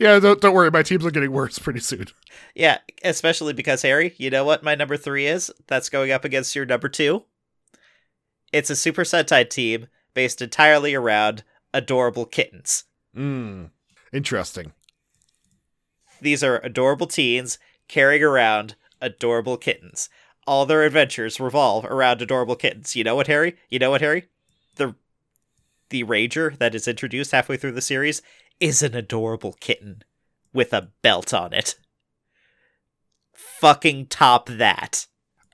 Yeah, don't don't worry, my teams are getting worse pretty soon. Yeah, especially because Harry, you know what my number three is? That's going up against your number two. It's a Super Sentai team based entirely around adorable kittens. Mm, interesting. These are adorable teens carrying around adorable kittens. All their adventures revolve around adorable kittens. You know what, Harry? You know what, Harry? The the ranger that is introduced halfway through the series is an adorable kitten with a belt on it. Fucking top that.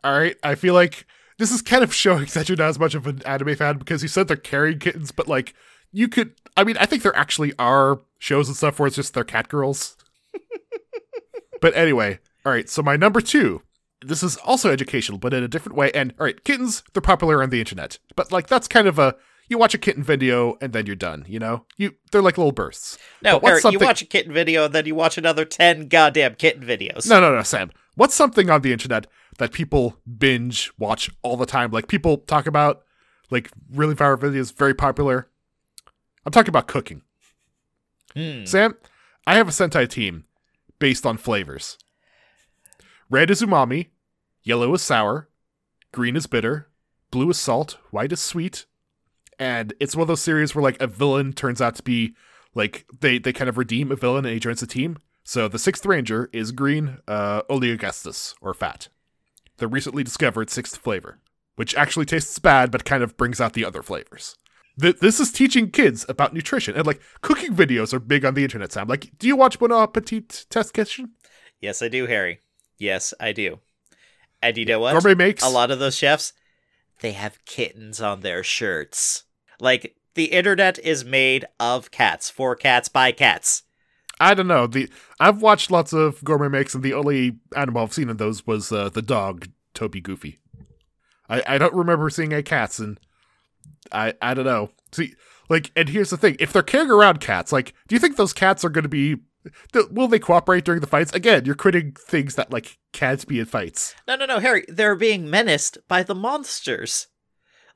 All right, I feel like this is kind of showing that you're not as much of an anime fan because you said they're carrying kittens, but like you could. I mean, I think there actually are shows and stuff where it's just they're cat girls. but anyway, all right. So my number two. This is also educational, but in a different way. And all right, kittens they're popular on the internet, but like that's kind of a you watch a kitten video and then you're done. You know, you they're like little bursts. No, Eric, you watch a kitten video and then you watch another 10 goddamn kitten videos. No, no, no, Sam. What's something on the internet that people binge watch all the time? Like people talk about, like really viral videos, very popular. I'm talking about cooking. Hmm. Sam, I have a Sentai team based on flavors. Red is umami, yellow is sour, green is bitter, blue is salt, white is sweet. And it's one of those series where like a villain turns out to be like they they kind of redeem a villain and he joins the team. So the sixth ranger is green, uh, oleogustus or fat, the recently discovered sixth flavor, which actually tastes bad but kind of brings out the other flavors. Th- this is teaching kids about nutrition and like cooking videos are big on the internet. Sam, like, do you watch Bon Appetit Test Kitchen? Yes, I do, Harry. Yes, I do. And you know what? Gourmet makes a lot of those chefs, they have kittens on their shirts. Like, the internet is made of cats, for cats, by cats. I don't know. The I've watched lots of gourmet makes, and the only animal I've seen in those was uh, the dog Toby Goofy. I I don't remember seeing a cats, and I I don't know. See, like, and here's the thing: if they're carrying around cats, like, do you think those cats are going to be? th- Will they cooperate during the fights? Again, you're quitting things that like can't be in fights. No, no, no, Harry. They're being menaced by the monsters.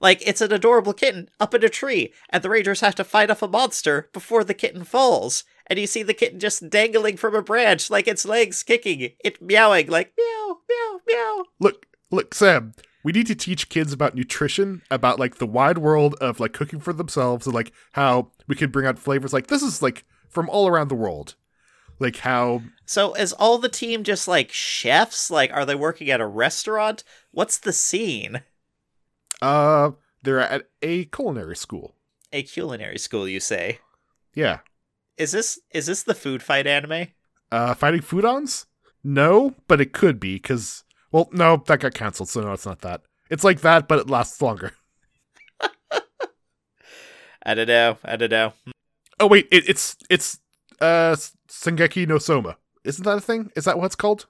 Like, it's an adorable kitten up in a tree, and the Rangers have to fight off a monster before the kitten falls. and you see the kitten just dangling from a branch, like its legs kicking, it meowing like meow, meow, meow. Look, look, Sam. We need to teach kids about nutrition, about like the wide world of like cooking for themselves, and like how we can bring out flavors. Like this is like from all around the world. Like how So is all the team just like chefs? Like, are they working at a restaurant? What's the scene? Uh they're at a culinary school. A culinary school, you say? Yeah. Is this is this the food fight anime? Uh fighting foodons? No, but it could be because well, no, that got canceled, so no, it's not that. It's like that, but it lasts longer. I don't know. I don't know. Oh wait, it, it's it's uh Sengeki no Soma. Isn't that a thing? Is that what it's called?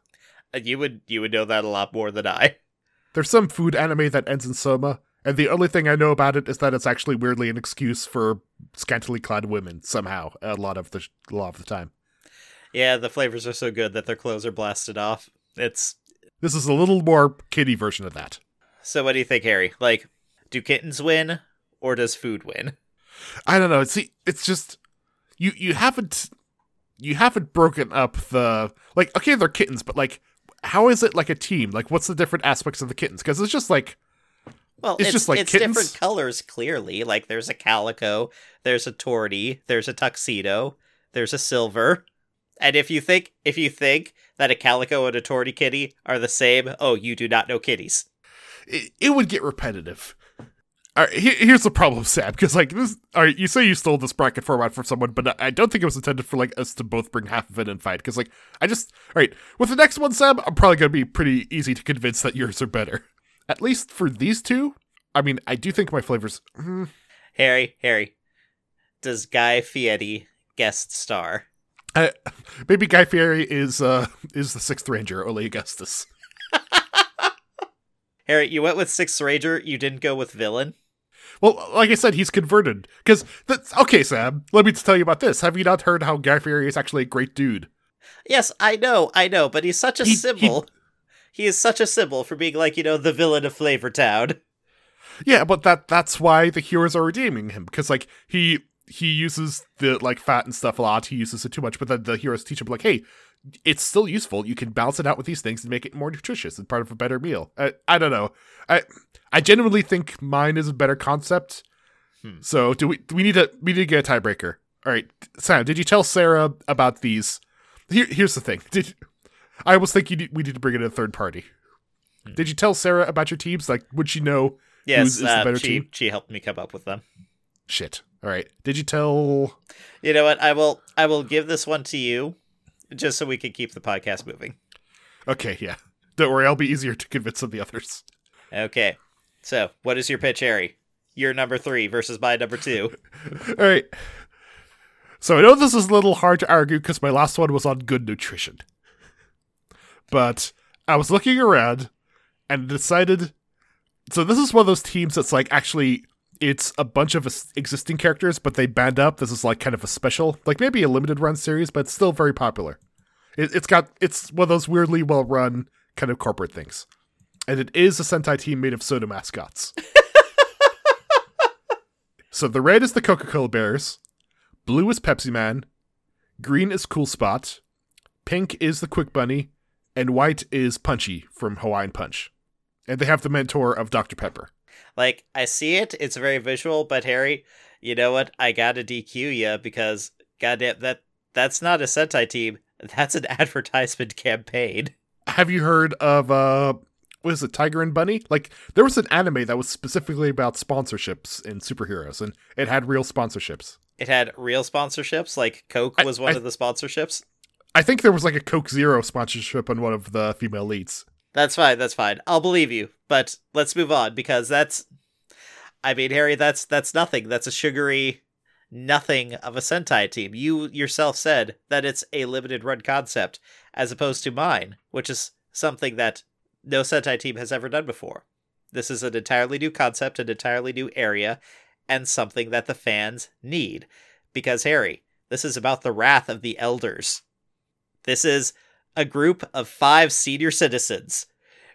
Uh, You would you would know that a lot more than I. There's some food anime that ends in Soma, and the only thing I know about it is that it's actually weirdly an excuse for scantily clad women somehow a lot of the a lot of the time. Yeah, the flavors are so good that their clothes are blasted off. It's This is a little more kiddie version of that. so. What do you think, Harry? Like, do kittens win or does food win? I don't know. See, it's just you you haven't you haven't broken up the like okay they're kittens, but like how is it like a team? Like what's the different aspects of the kittens? Because it's just like Well, It's it's, just like it's kittens? different colors. Clearly, like there's a calico, there's a torty, there's a tuxedo, there's a silver. And if you think if you think that a calico and a torty kitty are the same, oh, you do not know kitties. it, it would get repetitive. All right, here's the problem, Sam. Because like this, all right, you say you stole this bracket format from someone, but I don't think it was intended for like us to both bring half of it and fight. Because like I just, all right, with the next one, Sam, I'm probably gonna be pretty easy to convince that yours are better. At least for these two. I mean, I do think my flavors. mm, Harry, Harry, does Guy Fieri guest star? I, maybe Guy Fieri is uh is the sixth ranger, Ole Augustus. Harry, you went with Sixth Ranger. You didn't go with villain. Well, like I said, he's converted. Because that's okay, Sam. Let me tell you about this. Have you not heard how Guy Fieri is actually a great dude? Yes, I know, I know, but he's such a He- he- symbol. He, is such a symbol for being like, you know, the villain of Flavor Town. Yeah, but that that's why the heroes are redeeming him because like he he uses the like fat and stuff a lot. He uses it too much, but then the heroes teach him like, hey, it's still useful. You can balance it out with these things and make it more nutritious and part of a better meal. I, I don't know. I I genuinely think mine is a better concept. Hmm. So do we do we need to we need to get a tiebreaker? All right, Sam, did you tell Sarah about these? Here, here's the thing. Did I was thinking we need to bring in a third party. Hmm. Did you tell Sarah about your teams? Like, would she know Yes, Who's- is the uh, better she team? she helped me come up with them. Shit. All right. Did you tell? You know what? I will I will give this one to you, just so we can keep the podcast moving. Okay, yeah. Don't worry. I'll be easier to convince of the others. Okay. So, what is your pitch, Harry? Your number three versus my number two. All right. So I know this is a little hard to argue because my last one was on good nutrition, but I was looking around and decided. So this is one of those teams that's like actually it's a bunch of existing characters, but they band up. This is like kind of a special, like maybe a limited run series, but it's still very popular. It, it's got it's one of those weirdly well run kind of corporate things, and it is a Sentai team made of soda mascots. so the red is the Coca Cola Bears, blue is Pepsi Man, green is Cool Spot, pink is the Quick Bunny, and white is Punchy from Hawaiian Punch. And they have the mentor of Dr. Pepper. Like, I see it, it's very visual, but Harry, you know what? I gotta DQ you because goddamn that that's not a Sentai team. That's an advertisement campaign. Have you heard of uh what is it, Tiger and Bunny? Like there was an anime that was specifically about sponsorships in superheroes and it had real sponsorships. It had real sponsorships, like Coke I- was one I- of the sponsorships. I think there was like a Coke Zero sponsorship on one of the female leads. That's fine, that's fine. I'll believe you. But let's move on because that's I mean, Harry, that's that's nothing. That's a sugary nothing of a Sentai team. You yourself said that it's a limited run concept as opposed to mine, which is something that no Sentai team has ever done before. This is an entirely new concept, an entirely new area, and something that the fans need. Because, Harry, this is about the wrath of the elders. This is a group of five senior citizens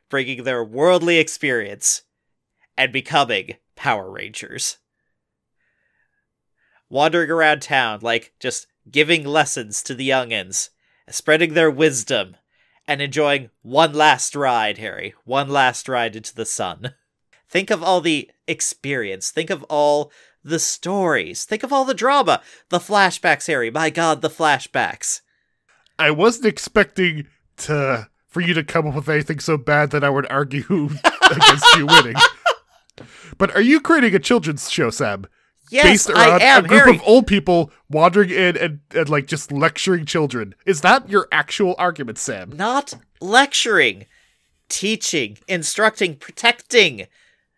bringing their worldly experience and becoming Power Rangers. Wandering around town, like just giving lessons to the youngins, spreading their wisdom, and enjoying one last ride, Harry. One last ride into the sun. Think of all the experience. Think of all the stories. Think of all the drama. The flashbacks, Harry. My god, the flashbacks. I wasn't expecting to for you to come up with anything so bad that I would argue against you winning. But are you creating a children's show, Sam? Yes, based around I am, a group Harry. of old people wandering in and, and like just lecturing children. Is that your actual argument, Sam? Not lecturing, teaching, instructing, protecting,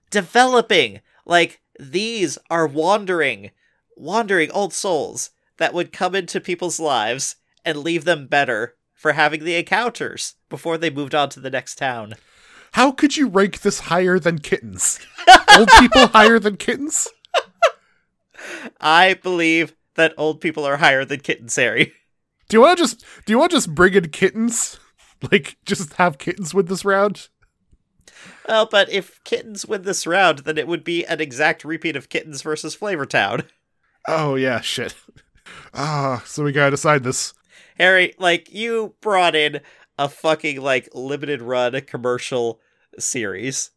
developing. Like, these are wandering, wandering old souls that would come into people's lives and leave them better for having the encounters before they moved on to the next town. How could you rank this higher than kittens? old people higher than kittens? I believe that old people are higher than kittens, Harry. Do you want to just do you want to just bring in kittens? Like just have kittens with this round? Well, but if kittens win this round, then it would be an exact repeat of kittens versus Flavortown. Oh yeah, shit. Ah, so we gotta decide this. Harry, like you brought in a fucking like limited run commercial series.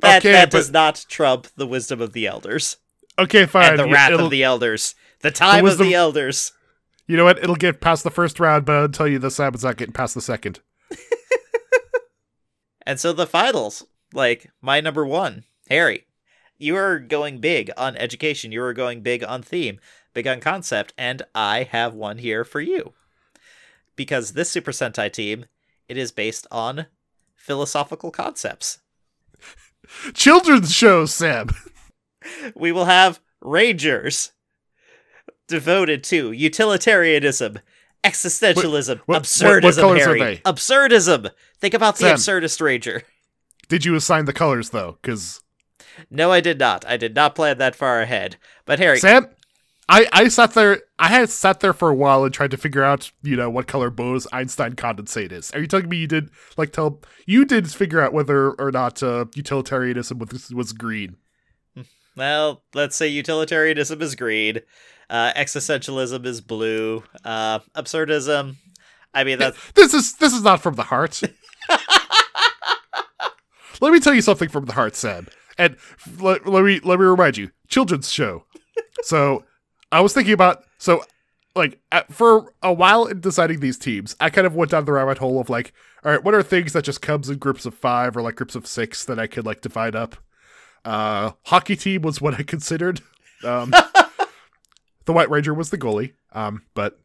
That Okay, that but- does not trump the wisdom of the elders Okay, fine. and the wrath it'll- of the elders. The time wisdom- of the elders. You know what? It'll get past the first round, but I'll tell you this Sam, it's not getting past the second. And so the finals, like my number one, Harry, you are going big on education. You are going big on theme, big on concept, and I have one here for you. Because this Super Sentai team, it is based on philosophical concepts. Children's shows, Sam. We will have Rangers devoted to utilitarianism, existentialism, What- what- absurdism, what colors are Harry. they? Absurdism. Think about the Sam. absurdist Ranger. Did you assign the colors though? Because No, I did not. I did not plan that far ahead. But Harry, Sam, I I sat there. I had sat there for a while and tried to figure out, you know, what color Bose Einstein condensate is. Are you telling me you did like tell you did figure out whether or not uh, utilitarianism was was green? well, let's say utilitarianism is green, uh, existentialism is blue, uh, absurdism. I mean, that's This is this is not from the heart. let me tell you something from the heart, Sam. And let, let me let me remind you, children's show. So I was thinking about so like at, for a while in deciding these teams, I kind of went down the rabbit hole of like, all right, what are things that just comes in groups of five or like groups of six that I could like divide up. Uh, hockey team was what I considered. Um, the White Ranger was the goalie. Um, but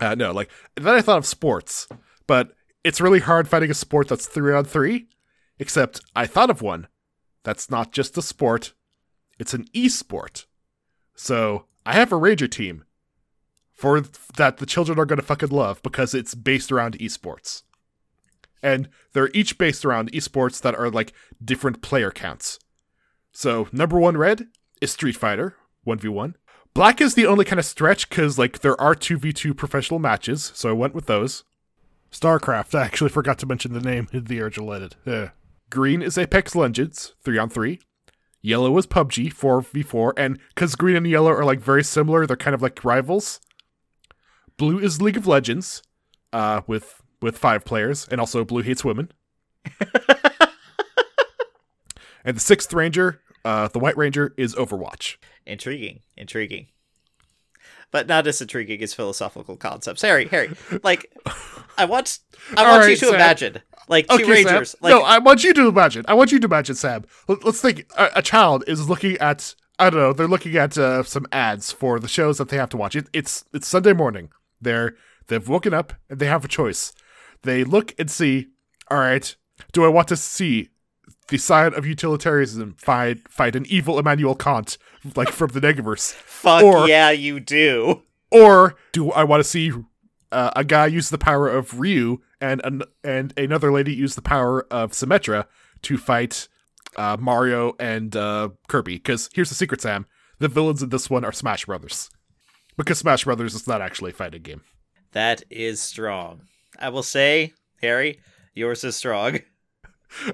uh, no, like then I thought of sports, but it's really hard finding a sport that's three on three. Except I thought of one that's not just a sport; it's an e-sport. So I have a Ranger team for that the children are going to fucking love because it's based around esports, and they're each based around esports that are like different player counts. So number one red is Street Fighter one v one. Black is the only kind of stretch because like there are two v two professional matches, so I went with those. StarCraft. I actually forgot to mention the name in the original edit. Yeah. Green is Apex Legends, three on three. Yellow is PUBG, four v four, and because green and yellow are like very similar, they're kind of like rivals. Blue is League of Legends, uh, with with five players, and also Blue hates women. and the sixth Ranger, uh, the White Ranger, is Overwatch. intriguing, intriguing. But not as intriguing as philosophical concepts. Harry, Harry, like, I want, I want you to Sam. imagine, like, two Okay, rangers, like, no, I want you to imagine. I want you to imagine, Sam. Let, us think. A, a child is looking at. I don't know. They're looking at uh, some ads for the shows that they have to watch. It, it's it's Sunday morning. They're they've woken up and they have a choice. They look and see. All right. Do I want to see the side of utilitarianism fight fight an evil Immanuel Kant like from the Negaverse, fuck or- yeah, you do. or do I want to see uh, a guy use the power of Ryu and an, and another lady use the power of Symmetra to fight uh, Mario and uh, Kirby? Because here's the secret, Sam: the villains in this one are Smash Brothers. Because Smash Brothers is not actually a fighting game. That is strong. I will say, Harry, yours is strong.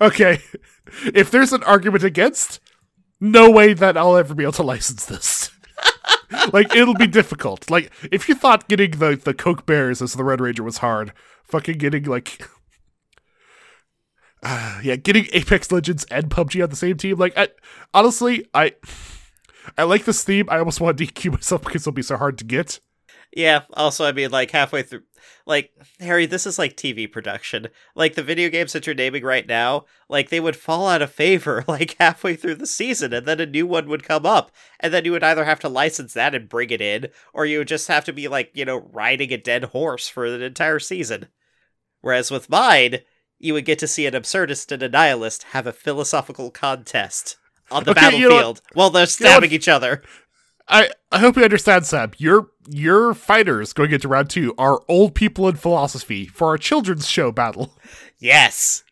Okay, if there's an argument against, no way that I'll ever be able to license this. like it'll be difficult. Like if you thought getting the the Coke Bears as the Red Ranger was hard, fucking getting like uh, yeah, getting Apex Legends and PUBG on the same team. Like I, honestly, I I like this theme. I almost want to DQ myself because it'll be so hard to get. Yeah, also, I mean, like, halfway through. Like, Harry, this is like TV production. Like, the video games that you're naming right now, like, they would fall out of favor, like, halfway through the season, and then a new one would come up. And then you would either have to license that and bring it in, or you would just have to be, like, you know, riding a dead horse for an entire season. Whereas with mine, you would get to see an absurdist and a nihilist have a philosophical contest on the Okay, you know battlefield while they're stabbing each other. I I hope you understand, Sam. Your your fighters going into round two are old people in philosophy for our children's show battle. Yes.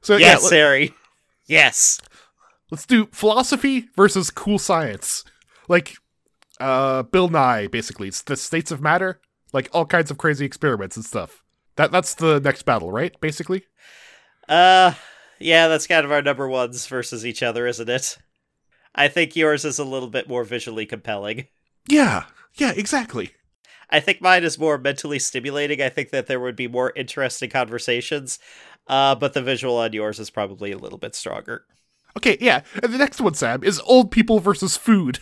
So yes, yeah, Harry. Yes. let's do philosophy versus cool science, like uh Bill Nye. Basically, it's the states of matter, like all kinds of crazy experiments and stuff. That that's the next battle, right? Basically. Uh, yeah, that's kind of our number ones versus each other, isn't it? I think yours is a little bit more visually compelling. Yeah. Yeah. Exactly. I think mine is more mentally stimulating. I think that there would be more interesting conversations, uh, but the visual on yours is probably a little bit stronger. Okay. Yeah. And the next one, Sam, is old people versus food.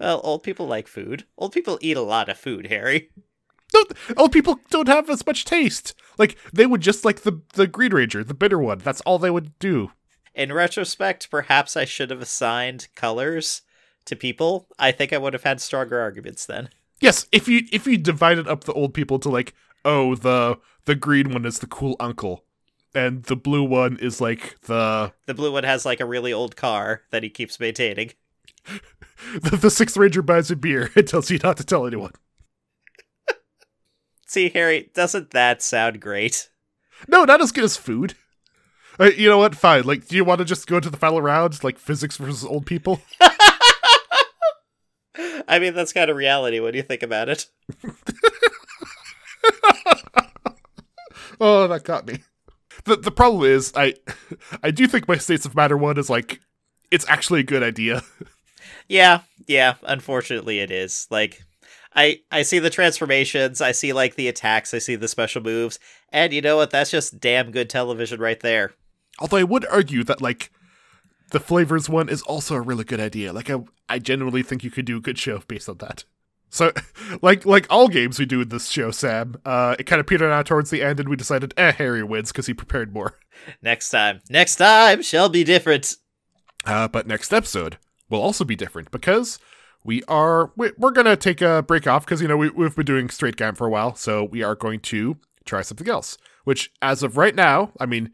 Well, old people like food. Old people eat a lot of food, Harry. Don't, old people don't have as much taste. Like they would just like the the Green Ranger, the bitter one. That's all they would do. In retrospect, perhaps I should have assigned colors to people. I think I would have had stronger arguments then. Yes, if you if you divided up the old people to like, oh, the the green one is the cool uncle, and the blue one is like the The blue one has like a really old car that he keeps maintaining. the, the sixth ranger buys a beer and tells you not to tell anyone. See, Harry, doesn't that sound great? No, not as good as food. Uh, you know what? Fine. Like, do you want to just go to the final round, like physics versus old people? I mean, that's kind of reality when you think about it. Oh, that got me. The the problem is, I I do think my states of matter one is like, it's actually a good idea. Yeah, yeah, unfortunately it is. Like I I see the transformations, I see like the attacks, I see the special moves, and you know what? That's just damn good television right there. Although I would argue that like the flavors one is also a really good idea. Like I I genuinely think you could do a good show based on that. So like like all games we do in this show, Sam, uh it kind of petered out towards the end and we decided eh Harry wins because he prepared more. Next time. Next time shall be different. Uh but next episode will also be different because we are we, we're gonna take a break off because you know we, we've been doing straight game for a while so we are going to try something else which as of right now i mean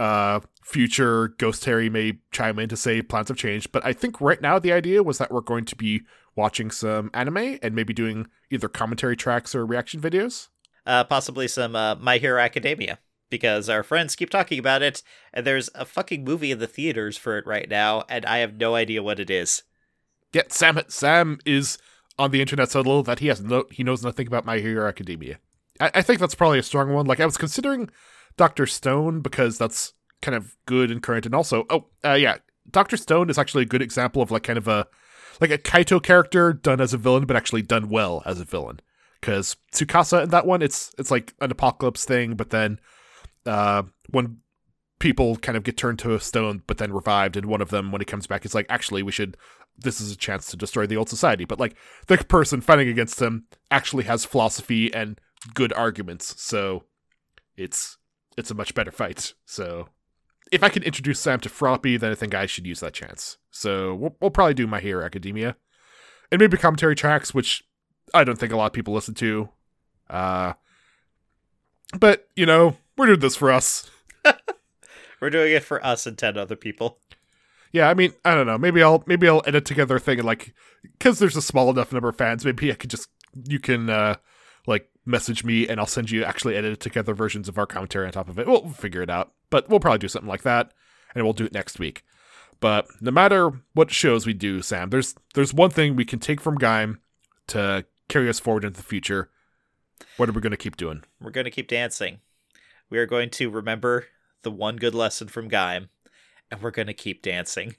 uh future ghost harry may chime in to say plans have changed but i think right now the idea was that we're going to be watching some anime and maybe doing either commentary tracks or reaction videos. Uh possibly some uh, My Hero Academia because our friends keep talking about it and there's a fucking movie in the theaters for it right now and I have no idea what it is. yeah sam sam is on the internet so little that he has no he knows nothing about my hero academia. I, I think that's probably a strong one. Like i was considering dr stone because that's kind of good and current and also oh uh, yeah dr stone is actually a good example of like kind of a like a kaito character done as a villain but actually done well as a villain. Because tsukasa in that one it's it's like an apocalypse thing but then uh when people kind of get turned to a stone but then revived and one of them when he comes back is like actually we should this is a chance to destroy the old society. But like the person fighting against him actually has philosophy and good arguments so it's it's a much better fight so if i can introduce sam to froppy then i think i should use that chance so we'll, we'll probably do my hero academia and maybe commentary tracks which i don't think a lot of people listen to uh but you know we're doing this for us We're doing it for us and 10 other people. Yeah, I mean, I don't know. Maybe I'll maybe I'll edit together a thing and like because there's a small enough number of fans. Maybe I could just you can uh like message me and I'll send you actually edited together versions of our commentary on top of it. We'll figure it out, but we'll probably do something like that, and we'll do it next week. But no matter what shows we do, Sam, there's there's one thing we can take from Gaim to carry us forward into the future. What are we going to keep doing? We're going to keep dancing. We are going to remember the one good lesson from Gaim, and we're going to keep dancing.